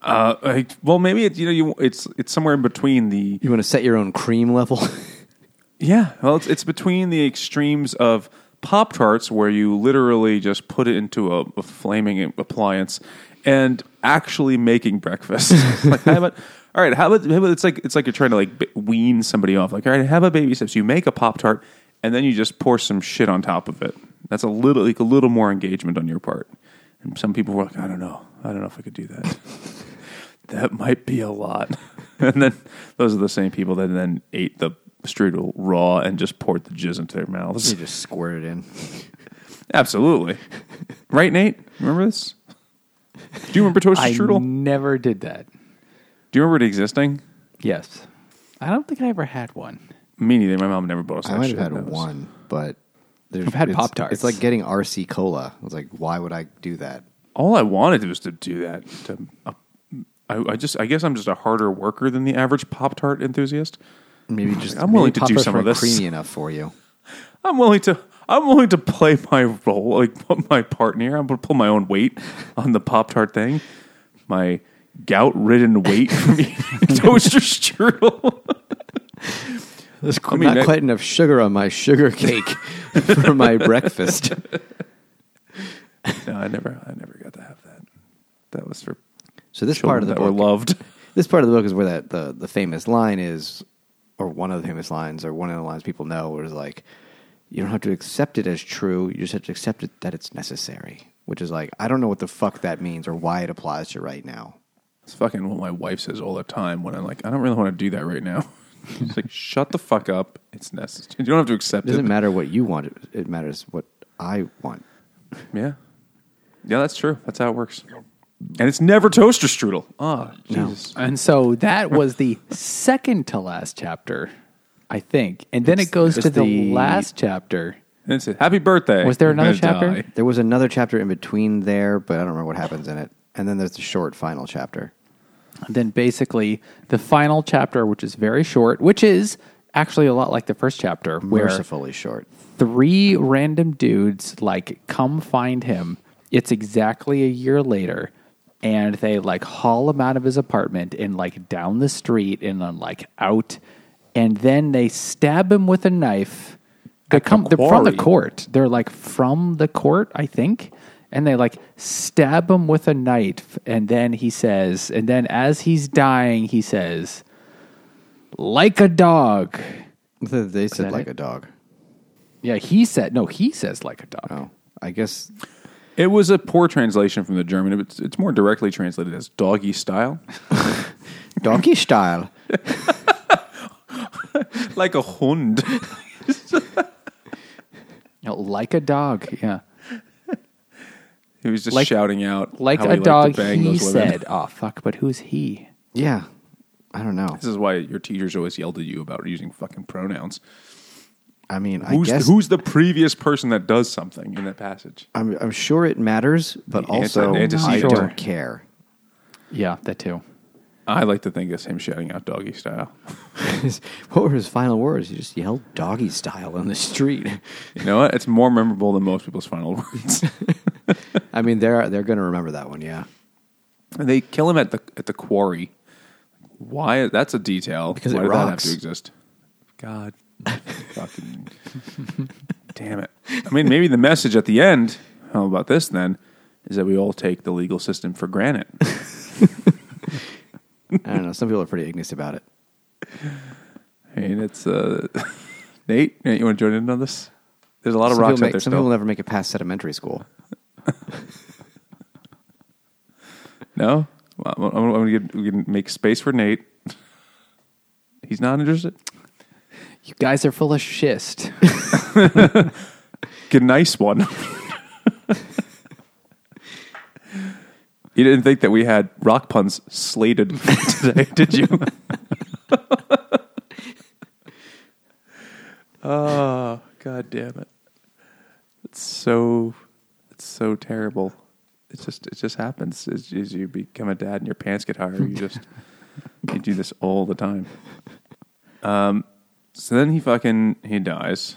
[SPEAKER 2] Uh, like, well, maybe it's you know you it's it's somewhere in between the
[SPEAKER 3] You want to set your own cream level?
[SPEAKER 2] Yeah, well, it's, it's between the extremes of Pop Tarts, where you literally just put it into a, a flaming appliance, and actually making breakfast. like, how about, all right, how about, how about it's like it's like you're trying to like b- wean somebody off. Like, all right, have a baby steps. You make a Pop Tart, and then you just pour some shit on top of it. That's a little like a little more engagement on your part. And some people were like, I don't know, I don't know if I could do that. that might be a lot. and then those are the same people that then ate the strudel raw and just poured the jizz into their mouths.
[SPEAKER 3] They just squirt it in.
[SPEAKER 2] Absolutely. right, Nate? Remember this? Do you remember toaster
[SPEAKER 1] I
[SPEAKER 2] strudel?
[SPEAKER 1] never did that.
[SPEAKER 2] Do you remember it existing?
[SPEAKER 1] Yes. I don't think I ever had one.
[SPEAKER 2] Me neither. My mom never bought us
[SPEAKER 3] I
[SPEAKER 2] that
[SPEAKER 3] might
[SPEAKER 2] shit.
[SPEAKER 3] have had one, but there's,
[SPEAKER 1] I've had
[SPEAKER 3] it's-
[SPEAKER 1] Pop-Tarts.
[SPEAKER 3] It's like getting RC cola. I was like, why would I do that?
[SPEAKER 2] All I wanted was to do that. To, uh, I, I just, I guess I'm just a harder worker than the average Pop Tart enthusiast.
[SPEAKER 3] Maybe just
[SPEAKER 2] I'm willing to do some of this.
[SPEAKER 3] creamy enough for you.
[SPEAKER 2] I'm willing to. I'm willing to play my role, like put my part in here. I'm going to pull my own weight on the Pop Tart thing. My gout-ridden weight from eating toaster strudel.
[SPEAKER 3] There's
[SPEAKER 2] mean,
[SPEAKER 3] not
[SPEAKER 2] that-
[SPEAKER 3] quite enough sugar on my sugar cake for my breakfast.
[SPEAKER 2] No, I never, I never got to have that. That was for
[SPEAKER 3] So this part of the
[SPEAKER 2] that were
[SPEAKER 3] book,
[SPEAKER 2] loved.
[SPEAKER 3] this part of the book is where that the, the famous line is, or one of the famous lines, or one of the lines people know, where it's like, you don't have to accept it as true. You just have to accept it that it's necessary. Which is like, I don't know what the fuck that means or why it applies to right now.
[SPEAKER 2] It's fucking what my wife says all the time when I'm like, I don't really want to do that right now. She's like, shut the fuck up. It's necessary. You don't have to accept
[SPEAKER 3] It doesn't
[SPEAKER 2] it.
[SPEAKER 3] matter what you want. It matters what I want.
[SPEAKER 2] Yeah. Yeah, that's true. That's how it works. And it's never toaster strudel. Oh,
[SPEAKER 3] No.
[SPEAKER 2] Jesus.
[SPEAKER 1] And so that was the second to last chapter, I think. And then it goes to the,
[SPEAKER 3] the-
[SPEAKER 1] last chapter.
[SPEAKER 2] And it said, happy birthday.
[SPEAKER 1] Was there
[SPEAKER 2] You're
[SPEAKER 1] another
[SPEAKER 2] gonna
[SPEAKER 1] chapter?
[SPEAKER 2] die.
[SPEAKER 3] There was another chapter in between there, but I don't remember what happens in it. And then there's the short final chapter.
[SPEAKER 1] And then basically the final chapter, which is very short, which is actually a lot like the first chapter, where
[SPEAKER 3] Mercifully short.
[SPEAKER 1] three random dudes like come find him. It's exactly a year later, and they like haul him out of his apartment and like down the street and then like out, and then they stab him with a knife. They
[SPEAKER 2] At the
[SPEAKER 1] come. They're from the court. They're like from the court, I think. And they like stab him with a knife, and then he says, and then as he's dying, he says, "Like a dog."
[SPEAKER 3] They said like
[SPEAKER 1] it?
[SPEAKER 3] a dog.
[SPEAKER 1] Yeah, he said. No, he says like a dog.
[SPEAKER 3] Oh, I guess
[SPEAKER 2] It was a poor translation from the German. It's, it's more directly translated as doggy style.
[SPEAKER 3] donkey style.
[SPEAKER 2] like a hund.
[SPEAKER 1] You oh, know, like a dog. Yeah.
[SPEAKER 2] He was just
[SPEAKER 1] Like-
[SPEAKER 2] shouting out
[SPEAKER 1] Like
[SPEAKER 2] how
[SPEAKER 1] a
[SPEAKER 2] liked
[SPEAKER 1] dog,
[SPEAKER 2] to bang
[SPEAKER 1] he
[SPEAKER 2] those women.
[SPEAKER 1] said. Oh, fuck, but who's he?
[SPEAKER 3] Yeah, I don't know.
[SPEAKER 2] This is why your teachers always yelled at you about using fucking pronouns.
[SPEAKER 3] I mean, I
[SPEAKER 2] Who's,
[SPEAKER 3] guess
[SPEAKER 2] who's the previous person that does something in that passage?
[SPEAKER 3] I'm, I'm sure it matters, but
[SPEAKER 2] The
[SPEAKER 3] also
[SPEAKER 2] anti-
[SPEAKER 3] I
[SPEAKER 2] antecedent.
[SPEAKER 3] don't care.
[SPEAKER 1] Yeah, that too.
[SPEAKER 2] I like to think it's him shouting out doggy style.
[SPEAKER 3] what were his final words? He just yelled doggy style on the street.
[SPEAKER 2] You know what? It's more memorable than most people's final words.
[SPEAKER 3] I mean, they're they're going to remember that one. Yeah,
[SPEAKER 2] And they kill him at the at the quarry. Why? That's a detail.
[SPEAKER 3] Because
[SPEAKER 2] Why
[SPEAKER 3] it
[SPEAKER 2] did that have
[SPEAKER 3] rocks.
[SPEAKER 2] to exist? God, fucking damn it! I mean, maybe the message at the end. How about this then? Is that we all take the legal system for granted?
[SPEAKER 3] I don't know. Some people are pretty ignorant about it.
[SPEAKER 2] I mean, it's uh, Nate. Nate, you want to join in on this? There's a lot of
[SPEAKER 3] some
[SPEAKER 2] rocks out
[SPEAKER 3] make-
[SPEAKER 2] there
[SPEAKER 3] some
[SPEAKER 2] still.
[SPEAKER 3] people never make it past sedimentary school.
[SPEAKER 2] no, well, I'm, I'm we can make space for Nate. He's not interested.
[SPEAKER 1] You guys are full of schist.
[SPEAKER 2] Get a nice one. you didn't think that we had rock puns slated today, did you? oh, god damn it. It's so it's so terrible. It just it just happens as, as you become a dad and your pants get higher. You just you do this all the time. Um so then he fucking he dies.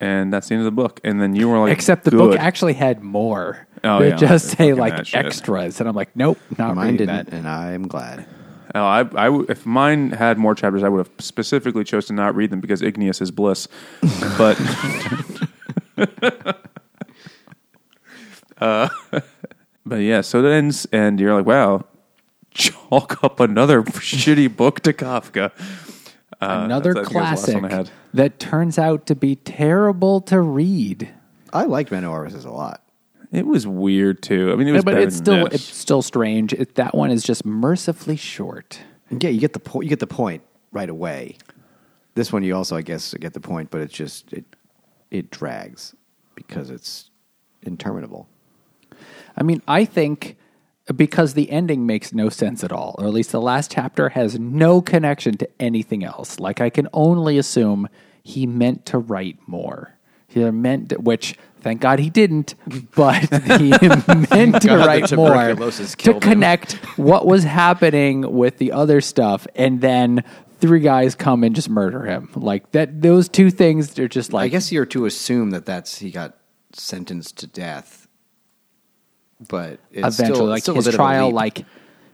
[SPEAKER 2] And that's the end of the book. And then you were like,
[SPEAKER 1] Except the
[SPEAKER 2] "Good."
[SPEAKER 1] book actually had more.
[SPEAKER 2] Oh,
[SPEAKER 1] They
[SPEAKER 2] yeah,
[SPEAKER 1] just say
[SPEAKER 2] fucking
[SPEAKER 1] like
[SPEAKER 2] shit.
[SPEAKER 1] extras, and I'm like, nope, not
[SPEAKER 3] Mine
[SPEAKER 1] reading
[SPEAKER 3] didn't,
[SPEAKER 1] that.
[SPEAKER 3] and I'm glad.
[SPEAKER 2] Oh, I, I w- if mine had more chapters, I would have specifically chose to not read them because igneous is bliss. But, uh, but yeah, so it ends, and you're like, wow, chalk up another shitty book to Kafka. Uh,
[SPEAKER 1] Another
[SPEAKER 2] that's- I think that's the last
[SPEAKER 1] classic
[SPEAKER 2] one I had.
[SPEAKER 1] that turns out to be terrible to read.
[SPEAKER 3] I liked Men Orifices a lot.
[SPEAKER 2] It was weird too. I mean, it was
[SPEAKER 1] but
[SPEAKER 2] better
[SPEAKER 1] it's
[SPEAKER 2] than
[SPEAKER 1] still
[SPEAKER 2] this.
[SPEAKER 1] it's still strange. It, that one is just mercifully short.
[SPEAKER 3] Yeah, you get the point. You get the point right away. This one, you also, I guess, get the point, but it's just it it drags because it's interminable.
[SPEAKER 1] I mean, I think because the ending makes no sense at all, or at least the last chapter has no connection to anything else. Like I can only assume he meant to write more. He meant, which thank God he didn't, but he meant to
[SPEAKER 3] God,
[SPEAKER 1] write more to connect what was happening with the other stuff, and then three guys come and just murder him. Like that, those two things they're just like
[SPEAKER 3] I guess you're to assume that that's he got sentenced to death, but it's
[SPEAKER 1] eventually
[SPEAKER 3] still,
[SPEAKER 1] like
[SPEAKER 3] still a
[SPEAKER 1] his
[SPEAKER 3] bit of a
[SPEAKER 1] trial like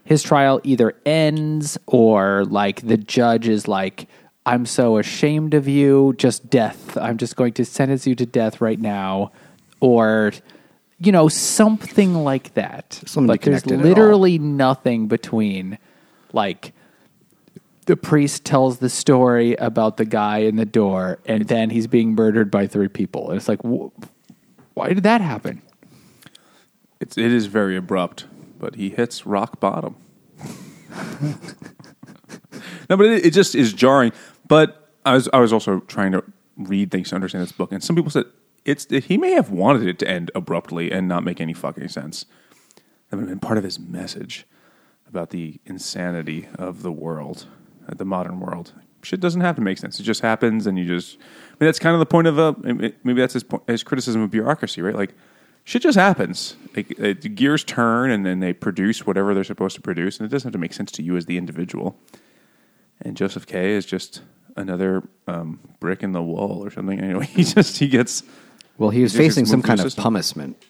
[SPEAKER 1] his trial either ends or like the judge is like i'm so ashamed of you. Just death. I'm just going to sentence you to death right now. Or you know something like that.
[SPEAKER 3] Something
[SPEAKER 1] but there's literally nothing between like the priest tells the story about the guy in the door and then he's being murdered by three people. And it's like wh- why did that happen
[SPEAKER 2] It's it is very abrupt, but he hits rock bottom. no, but it, it just is jarring. But I was I was also trying to read things to understand this book, and some people said it's he may have wanted it to end abruptly and not make any fucking sense. That would have been part of his message about the insanity of the world, uh, the modern world. Shit doesn't have to make sense; it just happens, and you just. I mean, that's kind of the point of a. Maybe that's his point, his criticism of bureaucracy, right? Like, shit just happens. Like, uh, the gears turn, and then they produce whatever they're supposed to produce, and it doesn't have to make sense to you as the individual. And Joseph K is just another um, brick in the wall or something. Anyway, he just he gets.
[SPEAKER 3] Well, he was
[SPEAKER 2] He
[SPEAKER 3] facing some kind of
[SPEAKER 2] system.
[SPEAKER 3] punishment.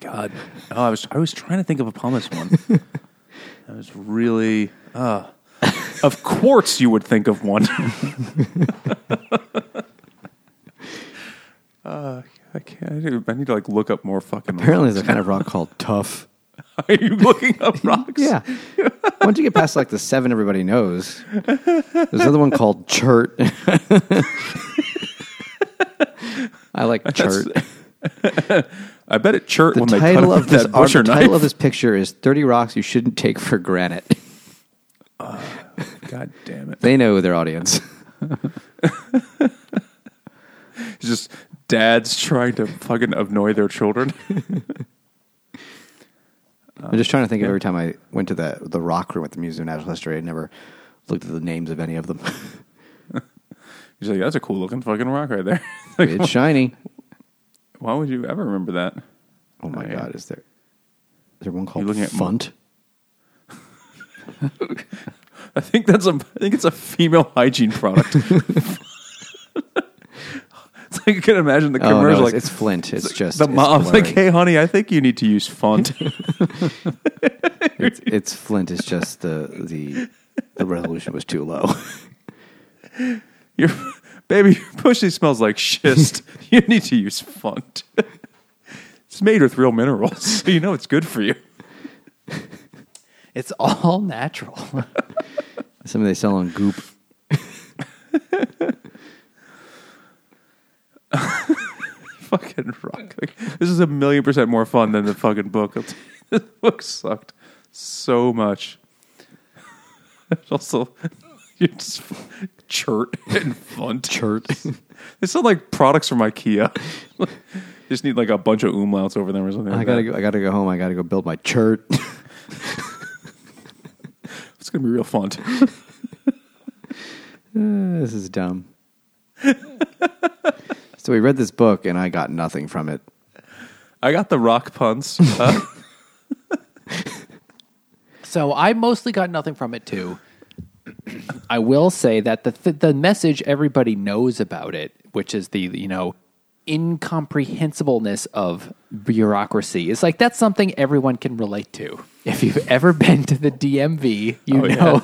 [SPEAKER 2] God, oh, I was I was trying to think of a pumice one. I was really, uh, of course, you would think of one. uh, I can't. I need, I need to like look up more fucking.
[SPEAKER 3] Apparently, there's a kind of rock called tuff.
[SPEAKER 2] Are you looking up rocks?
[SPEAKER 3] Yeah. Once you get past like the seven everybody knows, there's another one called chert. I like chert.
[SPEAKER 2] I bet it churt
[SPEAKER 3] The
[SPEAKER 2] when they cut
[SPEAKER 3] title of this
[SPEAKER 2] that
[SPEAKER 3] art, the title
[SPEAKER 2] knife.
[SPEAKER 3] of this picture is 30 rocks you shouldn't take for granted.
[SPEAKER 2] Uh, God damn it!
[SPEAKER 3] They know their audience.
[SPEAKER 2] It's just dads trying to fucking annoy their children.
[SPEAKER 3] I'm just trying to think of every time I went to the the rock room at the Museum of Natural History. I never looked at the names of any of them.
[SPEAKER 2] He's like, that's a cool looking fucking rock right there. Like,
[SPEAKER 3] it's shiny.
[SPEAKER 2] why would you ever remember that?
[SPEAKER 3] Oh my
[SPEAKER 2] Oh, yeah.
[SPEAKER 3] god, is there is there one called
[SPEAKER 2] looking at
[SPEAKER 3] Funt?
[SPEAKER 2] I think that's a. I think it's a female hygiene product. It's like you can imagine the
[SPEAKER 3] Oh, no,
[SPEAKER 2] commercial.
[SPEAKER 3] it's,
[SPEAKER 2] like
[SPEAKER 3] it's Flint. It's, just
[SPEAKER 2] the
[SPEAKER 3] it's
[SPEAKER 2] mom's like, "Hey, honey, I think you need to use font."
[SPEAKER 3] it's, it's Flint. It's just the the the resolution was too low.
[SPEAKER 2] your baby, your pussy smells like schist. you need to use font. it's made with real minerals, so you know it's good for you.
[SPEAKER 1] it's all natural
[SPEAKER 3] Something they sell on Goop.
[SPEAKER 2] Fucking rock. Like, this is a million percent more fun than the fucking book. I'll tell you, this book sucked so much. It's also, you just chert and font.
[SPEAKER 3] Chert.
[SPEAKER 2] They sound like products from IKEA. just need like a bunch of umlauts over them or something.
[SPEAKER 3] I
[SPEAKER 2] Like
[SPEAKER 3] gotta
[SPEAKER 2] that.
[SPEAKER 3] go, I gotta go home. I gotta go build my chert.
[SPEAKER 2] It's gonna be real fun.
[SPEAKER 3] this is dumb. So we read this book and I got nothing from it.
[SPEAKER 2] I got the rock puns. Uh,
[SPEAKER 1] So I mostly got nothing from it too. I will say that the th- the message everybody knows about it, which is the you know incomprehensibleness of bureaucracy, is like that's something everyone can relate to. If you've ever been to the DMV, you
[SPEAKER 2] Oh, yeah.
[SPEAKER 1] know.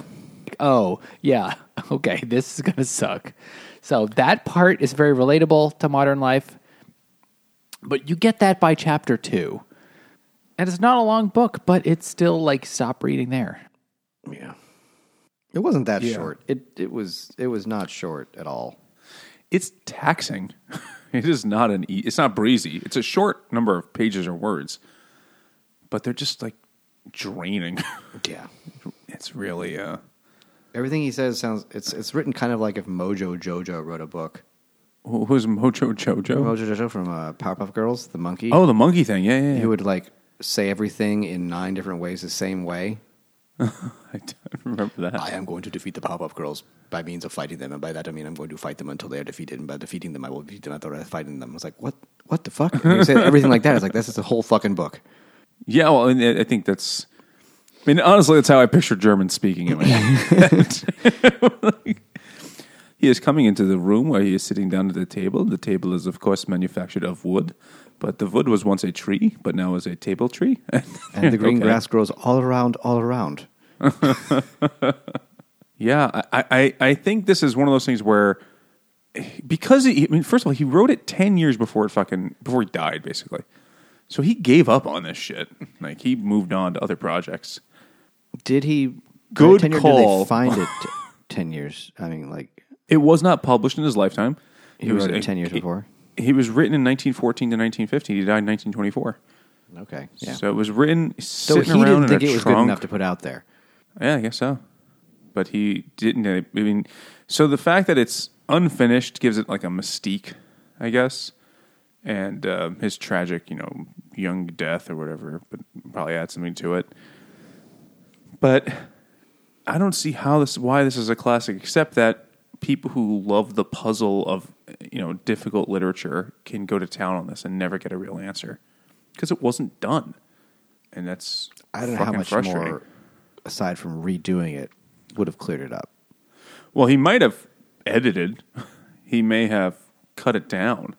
[SPEAKER 1] Oh yeah, okay, this is gonna suck. So that part is very relatable to modern life, but you get that by chapter two. And it's not a long book, but it's still like stop reading there.
[SPEAKER 3] Yeah. It wasn't that
[SPEAKER 1] Yeah.
[SPEAKER 3] short. It it was it was not short at all.
[SPEAKER 2] it's taxing. It is not an. E- it's not breezy. It's a short number of pages or words, but they're just like draining.
[SPEAKER 3] Yeah.
[SPEAKER 2] it's really. Uh,
[SPEAKER 3] Everything he says sounds. It's it's written kind of like if Mojo Jojo wrote a book.
[SPEAKER 2] Who was Mojo Jojo?
[SPEAKER 3] Mojo Jojo from uh, Powerpuff Girls, the monkey.
[SPEAKER 2] Oh, the monkey thing. Yeah, yeah. yeah.
[SPEAKER 3] he would like say everything in nine different ways the same way.
[SPEAKER 2] I don't remember that.
[SPEAKER 3] I am going to defeat the Powerpuff Girls by means of fighting them, and by that I mean I'm going to fight them until they are defeated, and by defeating them I will defeat them after fighting them. I was like, what? What the fuck? And he said everything like that. It's like this is the whole fucking book.
[SPEAKER 2] Yeah, well, and I I think that's. I mean, honestly, that's how I picture German speaking in my head. he is coming into the room where he is sitting down at the table. The table is, of course, manufactured of wood, but the wood was once a tree, but now is a table tree.
[SPEAKER 3] And the green
[SPEAKER 2] Okay.
[SPEAKER 3] grass grows all around, all around.
[SPEAKER 2] Yeah, I, I, I think this is one of those things where because he, I mean, first of all, he wrote it ten years before it fucking before he died, basically. So he gave up on this shit. Like he moved on to other projects.
[SPEAKER 3] Did he?
[SPEAKER 2] Good
[SPEAKER 3] tenure, Did
[SPEAKER 2] call.
[SPEAKER 3] they find it t- ten years? I mean, like
[SPEAKER 2] It was not published in his lifetime.
[SPEAKER 3] he
[SPEAKER 2] It was
[SPEAKER 3] it ten years before.
[SPEAKER 2] He was written in 1914 to 1950. He died in 1924.
[SPEAKER 3] Okay, yeah.
[SPEAKER 2] So it was written
[SPEAKER 3] So
[SPEAKER 2] sitting
[SPEAKER 3] he
[SPEAKER 2] around
[SPEAKER 3] didn't think it was
[SPEAKER 2] trunk.
[SPEAKER 3] good enough to put out there.
[SPEAKER 2] Yeah, I guess so. But he didn't. I mean, so the fact that it's unfinished gives it like a mystique, I guess. And uh, his tragic, you know, young death or whatever, but probably adds something to it. But I don't see how this, why this is a classic, except that people who love the puzzle of, you know, difficult literature can go to town on this and never get a real answer because it wasn't done. And that's
[SPEAKER 3] I don't know how much more, aside from redoing it, would have cleared it up.
[SPEAKER 2] Well, he might have edited. He may have cut it down.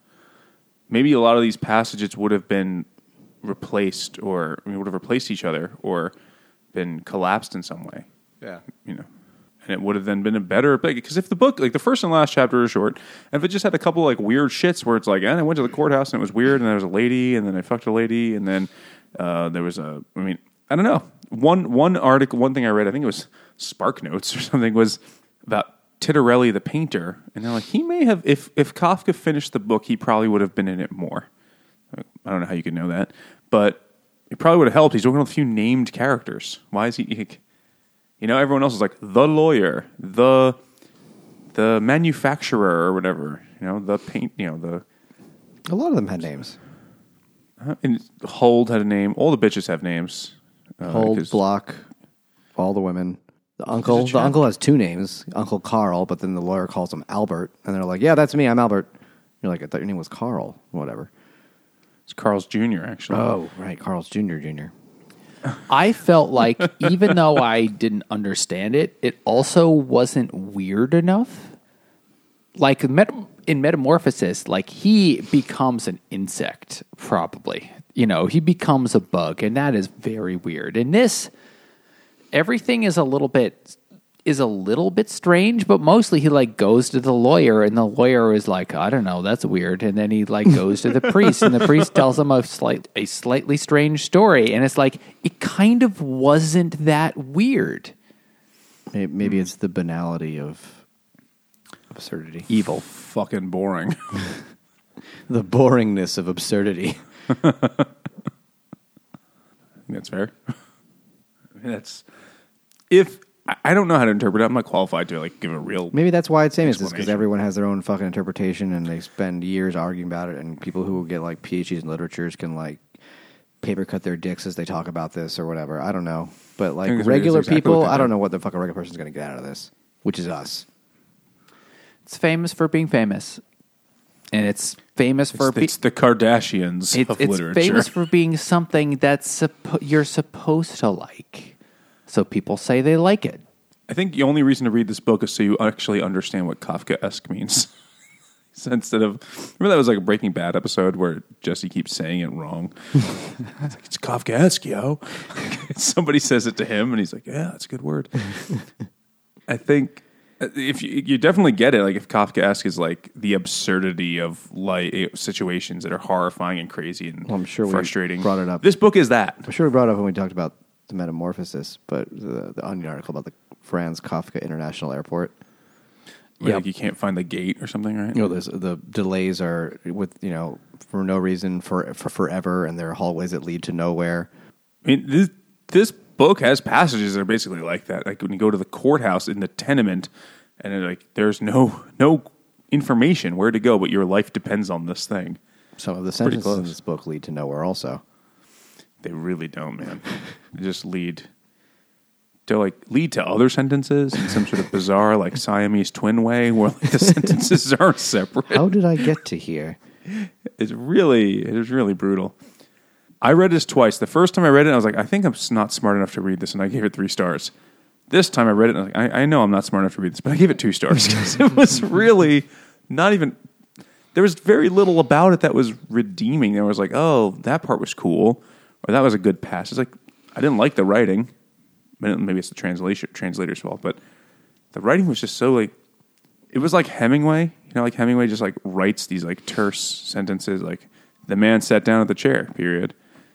[SPEAKER 2] Maybe a lot of these passages would have been replaced, or I mean, would have replaced each other, or been collapsed in some way.
[SPEAKER 3] Yeah.
[SPEAKER 2] You know, and it would have then been a better because if the book, like the first and last chapter, is short, and if it just had a couple like weird shits where it's like, and I went to the courthouse and it was weird, and there was a lady, and then I fucked a lady, and then uh, there was a, I mean, I don't know. One one article, one thing I read, I think it was Spark Notes or something, was about Titorelli the painter, and they're like, he may have, if if Kafka finished the book, he probably would have been in it more. I don't know how you could know that, but it probably would have helped. He's working with a few named characters. Why is he? Like, you know, everyone else is like the lawyer, the the manufacturer, or whatever. You know, the paint. You know, the
[SPEAKER 3] A lot of them had names.
[SPEAKER 2] uh, and Huld had a name. All the bitches have names. Uh, Huld,
[SPEAKER 3] Block, all the women. The uncle, the uncle has two names, Uncle Carl, but then the lawyer calls him Albert, and they're like, "Yeah, that's me. I'm Albert." You're like, "I thought your name was Carl." Whatever.
[SPEAKER 2] It's Carl's Jr. Actually.
[SPEAKER 3] Oh, right, Carl's Junior, Junior.
[SPEAKER 1] I felt like even though I didn't understand it, it also wasn't weird enough. Like met- in Metamorphosis, like he becomes an insect, probably. You know, he becomes a bug, and that is very weird. In this, everything is a little bit is a little bit strange, but mostly he like goes to the lawyer, and the lawyer is like, I don't know, that's weird. And then he like goes to the priest, and the priest tells him a slight a slightly strange story, and it's like it kind of wasn't that weird.
[SPEAKER 3] Maybe, maybe it's the banality of absurdity,
[SPEAKER 1] Evil.
[SPEAKER 2] Fucking boring.
[SPEAKER 3] the boringness of absurdity.
[SPEAKER 2] That's fair. I mean, that's if I- I don't know how to interpret it. I'm not qualified to like give a real.
[SPEAKER 3] Maybe that's why it's famous, is because everyone has their own fucking interpretation, and they spend years arguing about it. And people who get like PhDs in literatures can like paper cut their dicks as they talk about this or whatever. I don't know, but like regular
[SPEAKER 2] exactly
[SPEAKER 3] people, I don't
[SPEAKER 2] do.
[SPEAKER 3] know what the fuck a regular person's going to get out of this, which is us.
[SPEAKER 1] It's famous for being famous, and it's famous for
[SPEAKER 2] It's,
[SPEAKER 1] being.
[SPEAKER 2] it's the Kardashians
[SPEAKER 1] It's,
[SPEAKER 2] of
[SPEAKER 1] it's
[SPEAKER 2] literature.
[SPEAKER 1] famous for being something that's suppo- you're supposed to like. So people say they like it.
[SPEAKER 2] I think the only reason to read this book is so you actually understand what Kafka esque means. So Instead of remember that was like a Breaking Bad episode where Jesse keeps saying it wrong. it's like it's Kafka esque, yo. Somebody says it to him, and he's like, "Yeah, that's a good word." I think uh, if you, you definitely get it, like if Kafka esque is like the absurdity of like situations that are horrifying and crazy and
[SPEAKER 3] Well, I'm sure we
[SPEAKER 2] frustrating.
[SPEAKER 3] brought it up.
[SPEAKER 2] This book is that.
[SPEAKER 3] I'm sure we brought it up when we talked about the metamorphosis, but the, the Onion article about the Franz Kafka International Airport.
[SPEAKER 2] Like you can't find the gate or something, right?
[SPEAKER 3] You know, there's, the delays are with you know for no reason for for forever, and there are hallways that lead to nowhere.
[SPEAKER 2] I mean, this, this book has passages that are basically like that. Like when you go to the courthouse in the tenement, and like there's no no information where to go, but your life depends on this thing.
[SPEAKER 3] Some of the sentences in this book lead to nowhere. Also,
[SPEAKER 2] They really don't, man. they just lead. To like lead to other sentences in some sort of bizarre like Siamese twin way where like the sentences aren't separate.
[SPEAKER 3] how did I get to here?
[SPEAKER 2] It's really it is really brutal. I read this twice. The first time I read it, I was like, I think I'm not smart enough to read this, and I gave it three stars. This time I read it, and I, was like, I, I know I'm not smart enough to read this, but I gave it two stars because it was really not even. There was very little about it that was redeeming. There was like, oh, that part was cool, or that was a good pass. It's like I didn't like the writing. Maybe it's the translation translator's fault, but the writing was just so like it was like Hemingway. You know, like Hemingway just like writes these like terse sentences like the man sat down at the chair, period.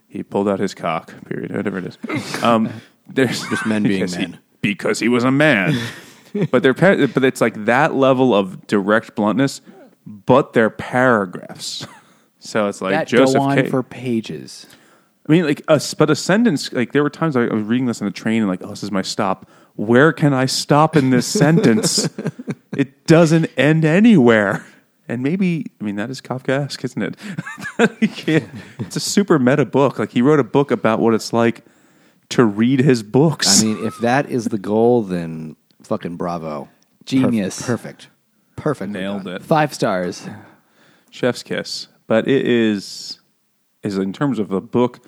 [SPEAKER 2] He pulled out his cock, period, whatever it is. Um, there's
[SPEAKER 3] Just men being
[SPEAKER 2] because he-
[SPEAKER 3] men.
[SPEAKER 2] because he was a man. but they're but it's like that level of direct bluntness, but they're paragraphs. So it's like
[SPEAKER 1] that
[SPEAKER 2] Joseph
[SPEAKER 1] go on
[SPEAKER 2] K.
[SPEAKER 1] for pages.
[SPEAKER 2] I mean, like, a, but a sentence, like, there were times I was reading this on the train and, like, oh, this is my stop. Where can I stop in this sentence? It doesn't end anywhere. And maybe, I mean, that is Kafkaesque, isn't it? It's a super meta book. Like, he wrote a book about what it's like to read his books.
[SPEAKER 3] I mean, if that is the goal, then fucking bravo,
[SPEAKER 1] Genius.
[SPEAKER 3] perfect, perfect,
[SPEAKER 2] nailed it.
[SPEAKER 1] Five stars.
[SPEAKER 2] Chef's kiss. But it is, is in terms of a book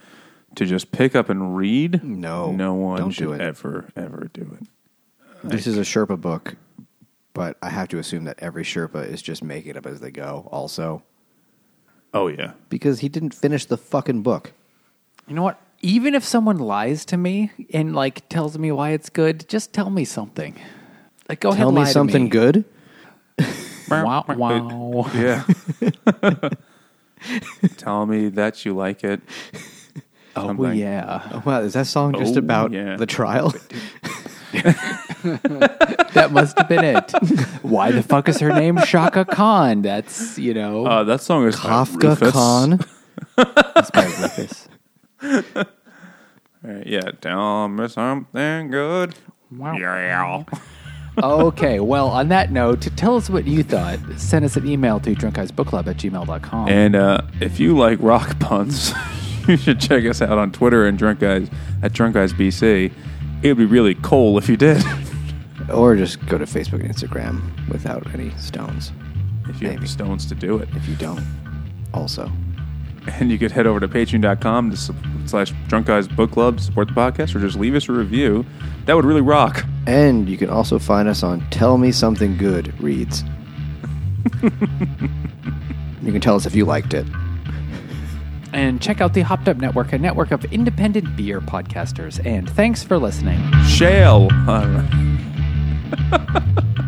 [SPEAKER 2] to just pick up and read.
[SPEAKER 3] No,
[SPEAKER 2] no one
[SPEAKER 3] don't
[SPEAKER 2] should
[SPEAKER 3] do it.
[SPEAKER 2] ever, ever do it.
[SPEAKER 3] This is a Sherpa book, but I have to assume that every Sherpa is just making it up as they go. Also,
[SPEAKER 2] Oh, yeah.
[SPEAKER 3] because he didn't finish the fucking book.
[SPEAKER 1] You know what? Even if someone lies to me and like tells me why it's good, just tell me something. Like go ahead, Tell
[SPEAKER 3] me
[SPEAKER 1] lie to
[SPEAKER 3] something
[SPEAKER 1] me.
[SPEAKER 3] good.
[SPEAKER 1] Wow, wow.
[SPEAKER 2] Yeah. Tell me that you like it.
[SPEAKER 1] Oh
[SPEAKER 2] Something.
[SPEAKER 1] yeah,
[SPEAKER 3] Oh, wow, is that song just
[SPEAKER 2] Oh,
[SPEAKER 3] about
[SPEAKER 2] yeah.
[SPEAKER 3] the trial?
[SPEAKER 1] that must have been it. Why the fuck is her name Chaka Khan? That's you know,
[SPEAKER 2] Uh, that song is
[SPEAKER 3] Kafka
[SPEAKER 2] Rufus.
[SPEAKER 3] Khan.
[SPEAKER 1] that's by Rufus.
[SPEAKER 2] All right, yeah, tell me something good.
[SPEAKER 1] Wow.
[SPEAKER 2] Yeah.
[SPEAKER 1] Okay, well, on that note, to tell us what you thought, send us an email to drunkguysbookclub at gmail.com.
[SPEAKER 2] And uh, if you like rock puns, you should check us out on Twitter and Drunk Guys at Drunk Guys BC. It would be really cool if you did.
[SPEAKER 3] or just go to Facebook and Instagram without any stones.
[SPEAKER 2] if you have
[SPEAKER 3] Maybe.
[SPEAKER 2] the stones to do it.
[SPEAKER 3] If you don't, also.
[SPEAKER 2] And you could head over to patreon.com to su- slash Drunk Guys Book Club, support the podcast, or just leave us a review. That would really rock.
[SPEAKER 3] And you can also find us on Tell Me Something Good Reads. you can tell us if you liked it.
[SPEAKER 1] And check out the Hopped Up Network, a network of independent beer podcasters. And thanks for listening.
[SPEAKER 2] Shale. All right.